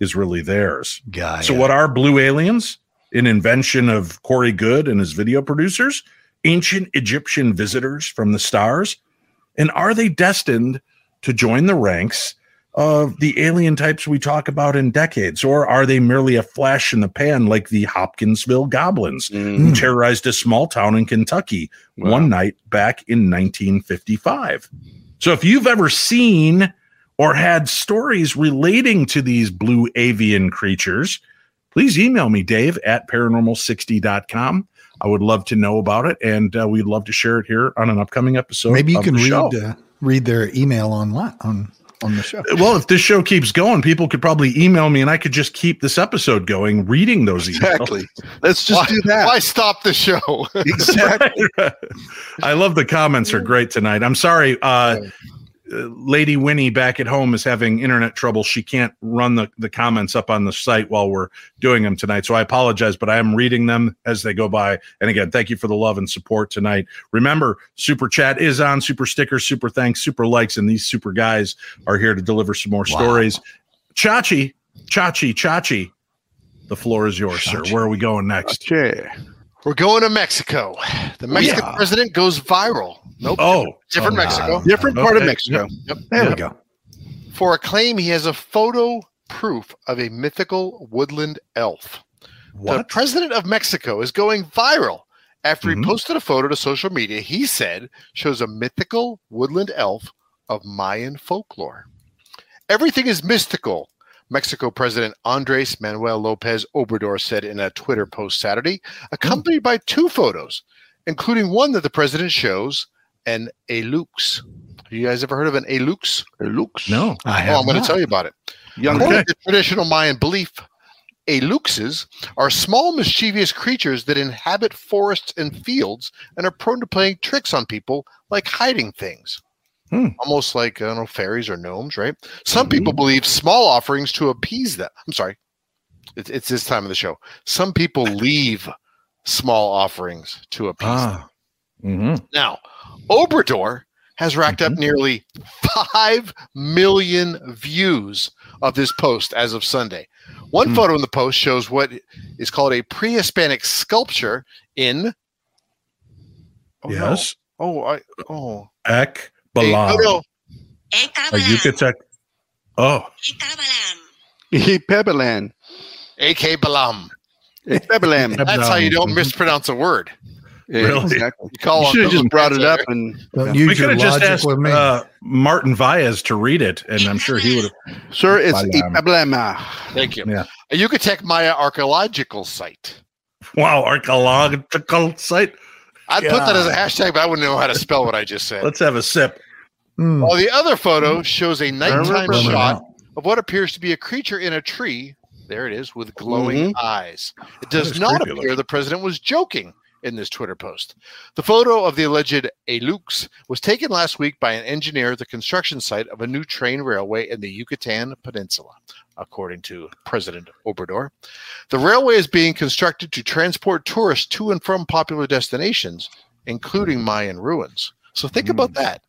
is really theirs. Guy. So, what are blue aliens? An invention of Corey Goode and his video producers? Ancient Egyptian visitors from the stars? And are they destined to join the ranks of the alien types we talk about in decades? Or are they merely a flash in the pan like the Hopkinsville goblins Mhm. who terrorized a small town in Kentucky one night back in 1955? So if you've ever seen or had stories relating to these blue avian creatures, please email me, Dave at paranormal60.com. I would love to know about it, and uh, we'd love to share it here on an upcoming episode. Maybe you of can the read show. uh, read their email online on on the show. Well, if this show keeps going, people could probably email me, and I could just keep this episode going, reading those emails. Exactly. Let's just why, do that. Why stop the show? Exactly. I love the comments are great tonight. I'm sorry, uh, uh, Lady Winnie back at home is having internet trouble. She can't run the, the comments up on the site while we're doing them tonight. So I apologize, but I am reading them as they go by. And again, thank you for the love and support tonight. Remember, super chat is on, super stickers, super thanks, super likes, and these super guys are here to deliver some more Wow. stories. Chachi, Chachi, Chachi, the floor is yours, sir. Where are we going next? Okay. We're going to Mexico. The Mexican Yeah. president goes viral. Nope. Oh, different Oh, Mexico. Different part of Mexico. Yep. There Yeah. we go. For a claim he has a photo proof of a mythical woodland elf. What? The president of Mexico is going viral after Mhm. he posted a photo to social media he said shows a mythical woodland elf of Mayan folklore. Everything is mystical, Mexico President Andres Manuel Lopez Obrador said in a Twitter post Saturday, accompanied by two photos, including one that the president shows an alux. Have you guys ever heard of an alux? It looks No. I Oh, have I'm going to tell you about it. young. According to traditional Mayan belief, aluxes are small, mischievous creatures that inhabit forests and fields and are prone to playing tricks on people, like hiding things. Hmm. Almost like, I don't know, fairies or gnomes, right? Some people believe small offerings to appease them. I'm sorry. It's, it's this time of the show. Some people leave small offerings to appease them. Ah. Mhm. Now, Obrador has racked up nearly 5 million views of this post as of Sunday. One Hmm. photo in the post shows what is called a pre Hispanic sculpture in. Oh, no. yes. Oh, I, oh. Ek A, Balam. oh, no. A Yucatec. Oh, Pebelan. AK Balam. Pebelan. That's how you don't mispronounce a word. Yeah, Really? exactly. You call You should have just brought it up and Don't we could have just logic asked uh, Martin Valles to read it, and I'm sure he would have. sir, it's Balam. Pebelan. Thank you. Yeah. A Yucatec Maya archaeological site. Wow, archaeological site. I'd put that as a hashtag, but I wouldn't know how to spell what I just said. Let's have a sip. Mm. While the other photo shows a nighttime Remember shot of what appears to be a creature in a tree. There it is, with glowing eyes. It does not appear looking. the president was joking in this Twitter post. The photo of the alleged Alux was taken last week by an engineer at the construction site of a new train railway in the Yucatan Peninsula, according to President Obrador. The railway is being constructed to transport tourists to and from popular destinations, including Mayan ruins. So think about that.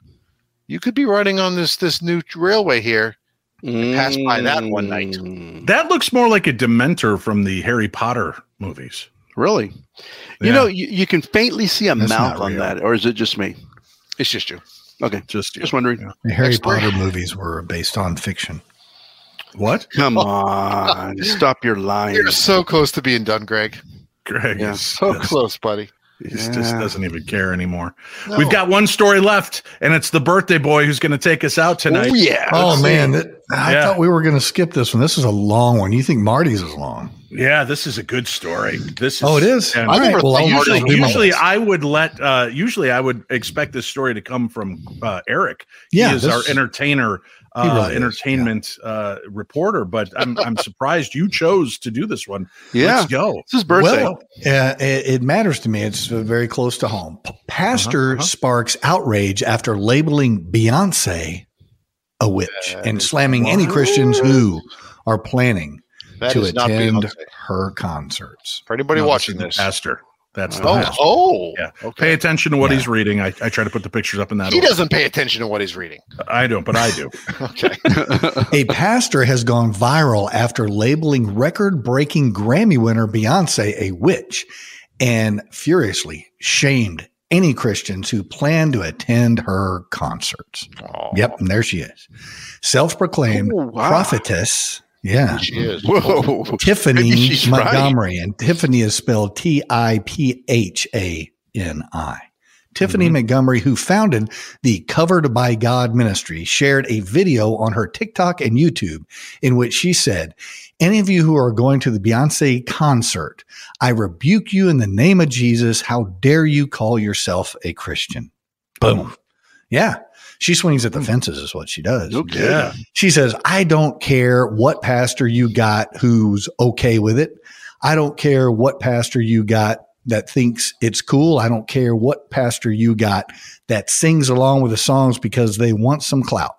You could be riding on this this new railway here. Pass by that one night. Mm, That looks more like a Dementor from the Harry Potter movies. Really? You know, you, you can faintly see a That's mouth on real. that, or is it just me? It's just you. Okay, Just, just wondering. Yeah. The Harry Explain. Potter movies were based on fiction. What? Come on, stop your lying. You're so close to being done, Greg. Greg Yeah. is So just, close, buddy. he's just doesn't even care anymore. No. We've got one story left, and it's the birthday boy who's going to take us out tonight. Oh yeah. Oh Let's man, see. that, I Yeah. thought we were going to skip this one. This is a long one. You think Marty's is long? Yeah, this is a good story. This is, Oh, it is. and All right. never Well, usually, I'll usually. I would let. Uh, usually, I would expect this story to come from uh, Eric. Yeah, he is this- our entertainer, uh, really is, entertainment uh, reporter. But I'm I'm surprised you chose to do this one. yeah. Let's go. It's his birthday. Well, uh, it, it matters to me. It's uh, very close to home. P- Pastor Uh-huh, uh-huh. sparks outrage after labeling Beyonce a witch That and slamming any Christians who are planning That to attend her concerts. For anybody No, watching this. pastor. That's the Oh, pastor. oh, Yeah. Okay. Pay attention to what Yeah. he's reading. I, I try to put the pictures up in that. He order. doesn't pay attention to what he's reading. I don't, but I do. Okay. A pastor has gone viral after labeling record breaking Grammy winner Beyonce a witch and furiously shamed any Christians who plan to attend her concerts. Oh, Yep, and there she is. Self proclaimed Oh, wow. prophetess. Yeah. She is. Whoa. Tiphani Maybe she's right. Montgomery. And Tiphani is spelled T I P H A N I. Tiphani Mm-hmm. Montgomery, who founded the Covered by God ministry, shared a video on her TikTok and YouTube in which she said, Any of you who are going to the Beyonce concert, I rebuke you in the name of Jesus. How dare you call yourself a Christian? Boom. Yeah. She swings at the hmm. fences, is what she does. Okay. Yeah. She says, I don't care what pastor you got who's okay with it. I don't care what pastor you got that thinks it's cool. I don't care what pastor you got that sings along with the songs because they want some clout.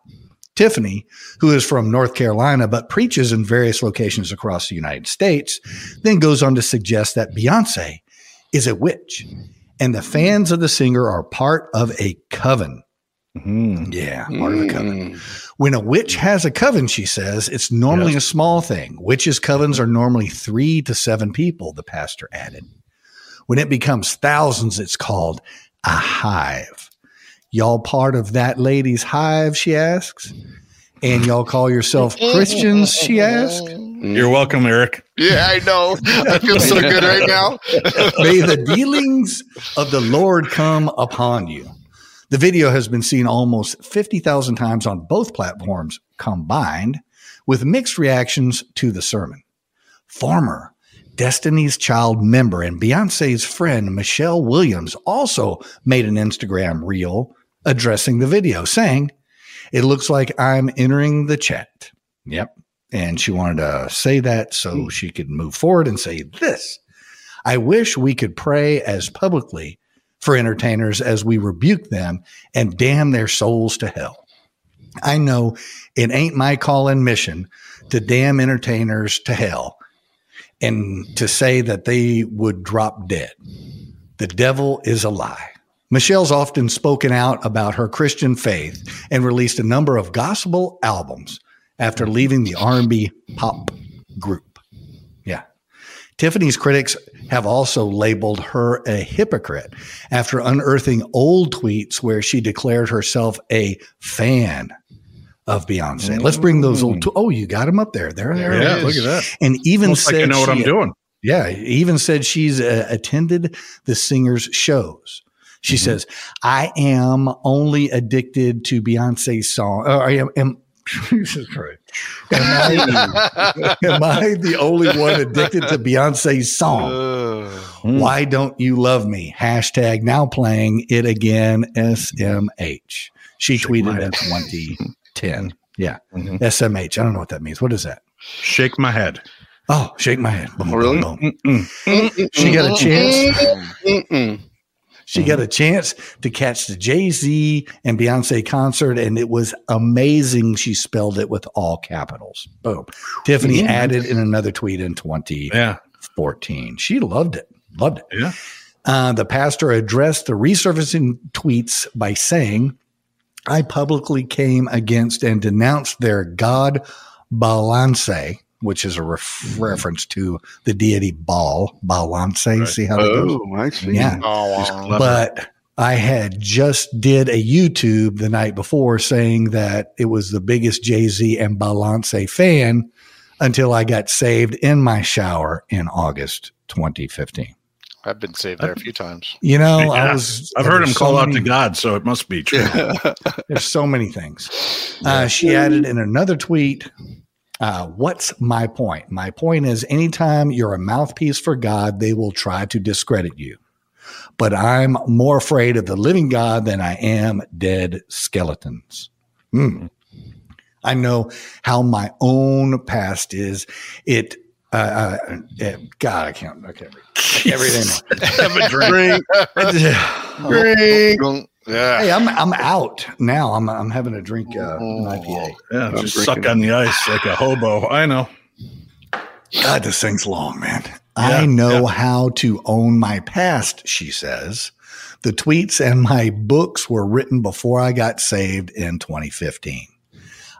Tiphani, who is from North Carolina but preaches in various locations across the United States, then goes on to suggest that Beyonce is a witch and the fans of the singer are part of a coven. Mhm. Yeah, part of a coven. Mm. When a witch has a coven, she says, it's normally a small thing. Witches' covens are normally three to seven people, the pastor added. When it becomes thousands, it's called a hive. Y'all part of that lady's hive, she asks. And y'all call yourself Christians, she asks. You're welcome, Eric. Yeah, I know. I feel so good right now. May the dealings of the Lord come upon you. The video has been seen almost 50,000 times on both platforms combined, with mixed reactions to the sermon. Former Destiny's Child member and Beyonce's friend Michelle Williams also made an Instagram reel addressing the video, saying, It looks like I'm entering the chat. Yep. And she wanted to say that so hmm. she could move forward and say this. I wish we could pray as publicly for entertainers as we rebuke them and damn their souls to hell. I know it ain't my call and mission to damn entertainers to hell and to say that they would drop dead. The devil is a lie. Michelle's often spoken out about her Christian faith and released a number of gospel albums after leaving the R&B pop group. Yeah. Tiphani's critics have also labeled her a hypocrite after unearthing old tweets where she declared herself a fan of Beyonce. Let's bring those old. Tw- oh, you got them up there. There, there. Yeah, look at that. And even Almost said like I know what I'm doing. yeah, even said she's uh, attended the singer's shows. She Mm-hmm. says, "I am only addicted to Beyonce's song. I am, am Jesus Christ. Am I, am I the only one addicted to Beyonce's song? Uh. Why don't you love me? Hashtag now playing it again. SMH. She tweeted in 2010. Yeah. Mhm. SMH. I don't know what that means. What is that? Shake my head. Oh, shake my head. Boom, boom, Really? boom. Mm-mm. She got a chance. She got a chance to catch the Jay Z and Beyonce concert, and it was amazing. She spelled it with all capitals. Boom. Tiphani Yeah. added in another tweet in 2014. Yeah. She loved it. Loved it. Yeah. Uh, the pastor addressed the resurfacing tweets by saying, I publicly came against and denounced their God balance, which is a ref- reference to the deity Baal. Balance. Right. See how that goes? Oh, I see. Yeah. Oh, But I had just did a YouTube the night before saying that it was the biggest Jay Z and Balance fan until I got saved in my shower in August 2015. I've been saved there a few times. You know, Yeah. I was. I've heard him there's call so out to God, so it must be true. There's so many things. Uh, she added in another tweet, uh, What's my point? My point is anytime you're a mouthpiece for God, they will try to discredit you. But I'm more afraid of the living God than I am dead skeletons. Hmm. I know how my own past is. It, uh, uh, it- God, I can't, I can't, I can't read anymore. Have a drink. Drink. Yeah. Hey, I'm I'm out now. I'm I'm having a drink uh, an IPA. Yeah, I'm just suck on the ice like a hobo. I know. God, this thing's long, man. Yeah, I know yeah. how to own my past, she says. The tweets and my books were written before I got saved in 2015.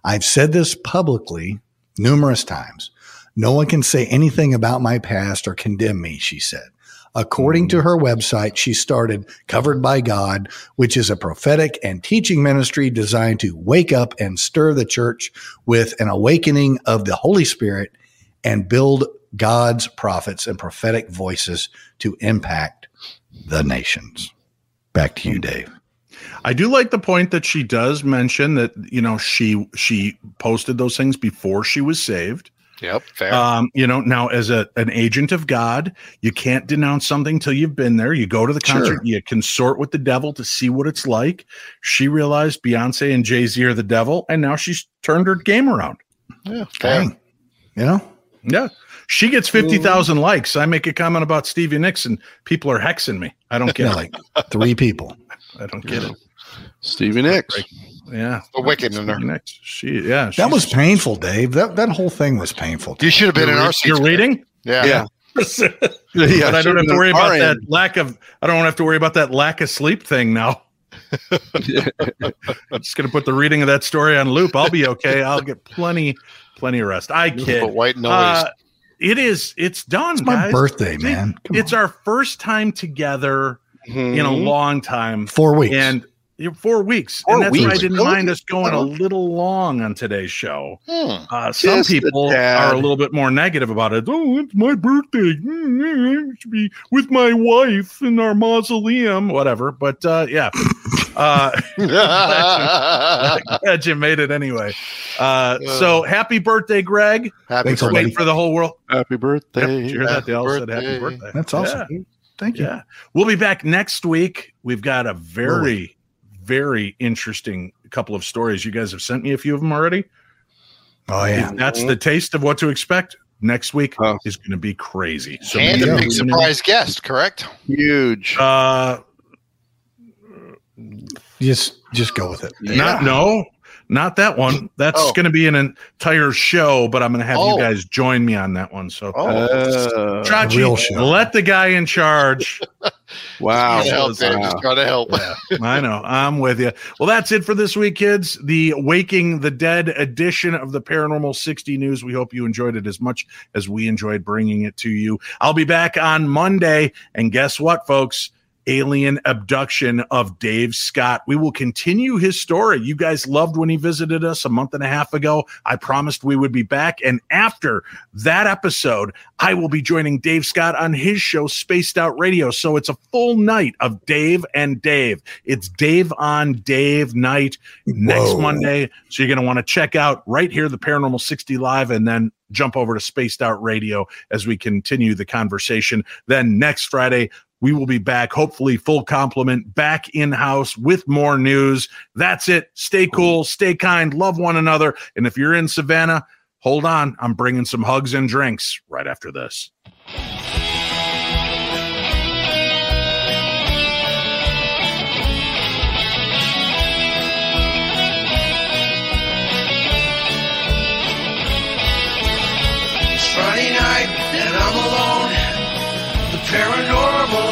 I've said this publicly numerous times. No one can say anything about my past or condemn me, she said. According to mm. her website, she started Covered by God, which is a prophetic and teaching ministry designed to wake up and stir the church with an awakening of the Holy Spirit and build God's prophets and prophetic voices to impact the nations. Back to you, Dave. I do like the point that she does mention that you know she she posted those things before she was saved. Yep. Fair. Um, you know, now as a an agent of God, you can't denounce something till you've been there. You go to the concert, Sure. you consort with the devil to see what it's like. She realized Beyonce and Jay Z are the devil, and now she's turned her game around. yeah. Fair. Dang. You know? Yeah. She gets 50,000 likes. I make a comment about Stevie Nicks and people are hexing me. I don't get Yeah, it. like three people. I don't get it. Stevie Nicks. Yeah. The wicked in her. Stevie Nicks. She, yeah. That was painful, Dave. That that whole thing was painful. You should have been You're, in our re- seats. you're Greg. reading? Yeah. Yeah. but I don't have to worry about our that end. lack of, I don't have to worry about that lack of sleep thing now. I'm just going to put the reading of that story on loop. I'll be okay. I'll get plenty, plenty of rest. I kid. But white noise. Uh, it is, it's done. It's my guys. birthday, man. Come It's on. our first time together in a Mhm. long time. four weeks. And you know, four weeks. Four and that's why I didn't Really? mind us going a little long on today's show. Hmm. Uh, some Just people tad. are a little bit more negative about it. Oh, it's my birthday. Mm, I should be with my wife in our mausoleum, whatever. But uh, yeah, uh, glad you made it anyway. Uh, so happy birthday, Greg. Happy Thanks, birthday. buddy. For the whole world. Happy Yep, birthday. did you hear that? Happy They all said happy birthday. birthday. That's awesome. Yeah. Thank you. Yeah. We'll be back next week. We've got a very, very interesting couple of stories. You guys have sent me a few of them already. Oh yeah. If that's the taste of what to expect. Next week Oh. is going to be crazy. So and a big surprise guest, correct? Huge. Uh, Just just go with it. not no, not that one. That's Oh. going to be an entire show, but I'm going to have Oh. you guys join me on that one. So, Oh, Uh, Chachi, real show. let the guy in charge. wow. trying to help, Dave. Just Wow. trying to help. I know. I'm with you. Well, that's it for this week, kids. The Waking the Dead edition of the Paranormal 60 News. We hope you enjoyed it as much as we enjoyed bringing it to you. I'll be back on Monday. And guess what, folks? Alien abduction of Dave Scott. We will continue his story. You guys loved when he visited us a month and a half ago. I promised we would be back. And after that episode, I will be joining Dave Scott on his show, Spaced Out Radio. So it's a full night of Dave and Dave. It's Dave on Dave night next Whoa. Monday. So you're going to want to check out right here, the Paranormal 60 Live, and then jump over to Spaced Out Radio as we continue the conversation. Then next Friday, we will be back, hopefully full complement, back in house with more news. That's it. Stay cool, stay kind, love one another. And if you're in Savannah, hold on. I'm bringing some hugs and drinks right after this.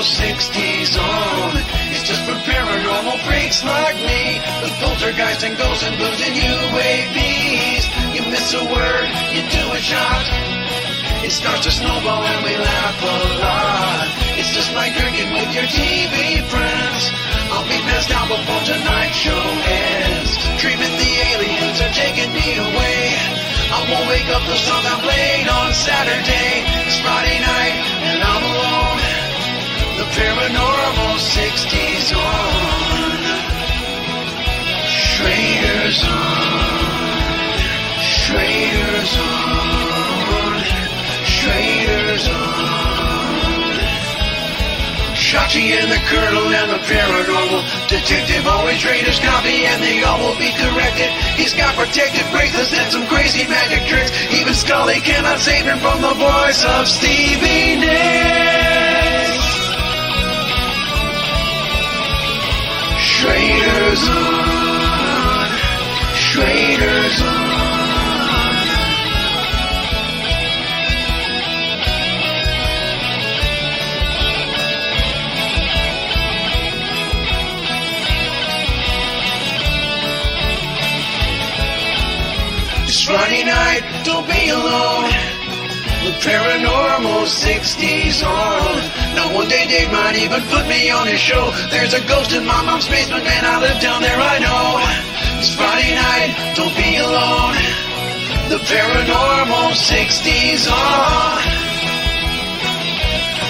60s on. It's just for paranormal freaks like me. With poltergeist and ghosts and booze and UAPs. You miss a word, you do a shot. It starts to snowball and we laugh a lot. It's just like drinking with your TV friends. I'll be passed out before tonight's show ends. Dreaming the aliens are taking me away. I won't wake up the song I played on Saturday. It's Friday night and I'm alone. The paranormal 60s on. Schrader's on. Schrader's on. Schrader's on. Chachi and the Colonel and the paranormal detective always trade his copy and they all will be corrected. He's got protective bracelets and some crazy magic tricks. Even Scully cannot save him from the voice of Stevie Nicks. Schrader's on. Schrader's on. It's Friday night, don't be alone. The paranormal 60s on. No one day Dave might even put me on his show. There's a ghost in my mom's basement, and I live down there, I know. It's Friday night, don't be alone. The paranormal 60s on.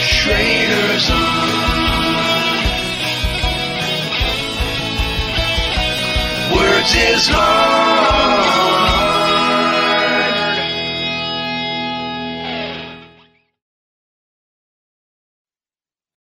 Schrader's on. Words is hard.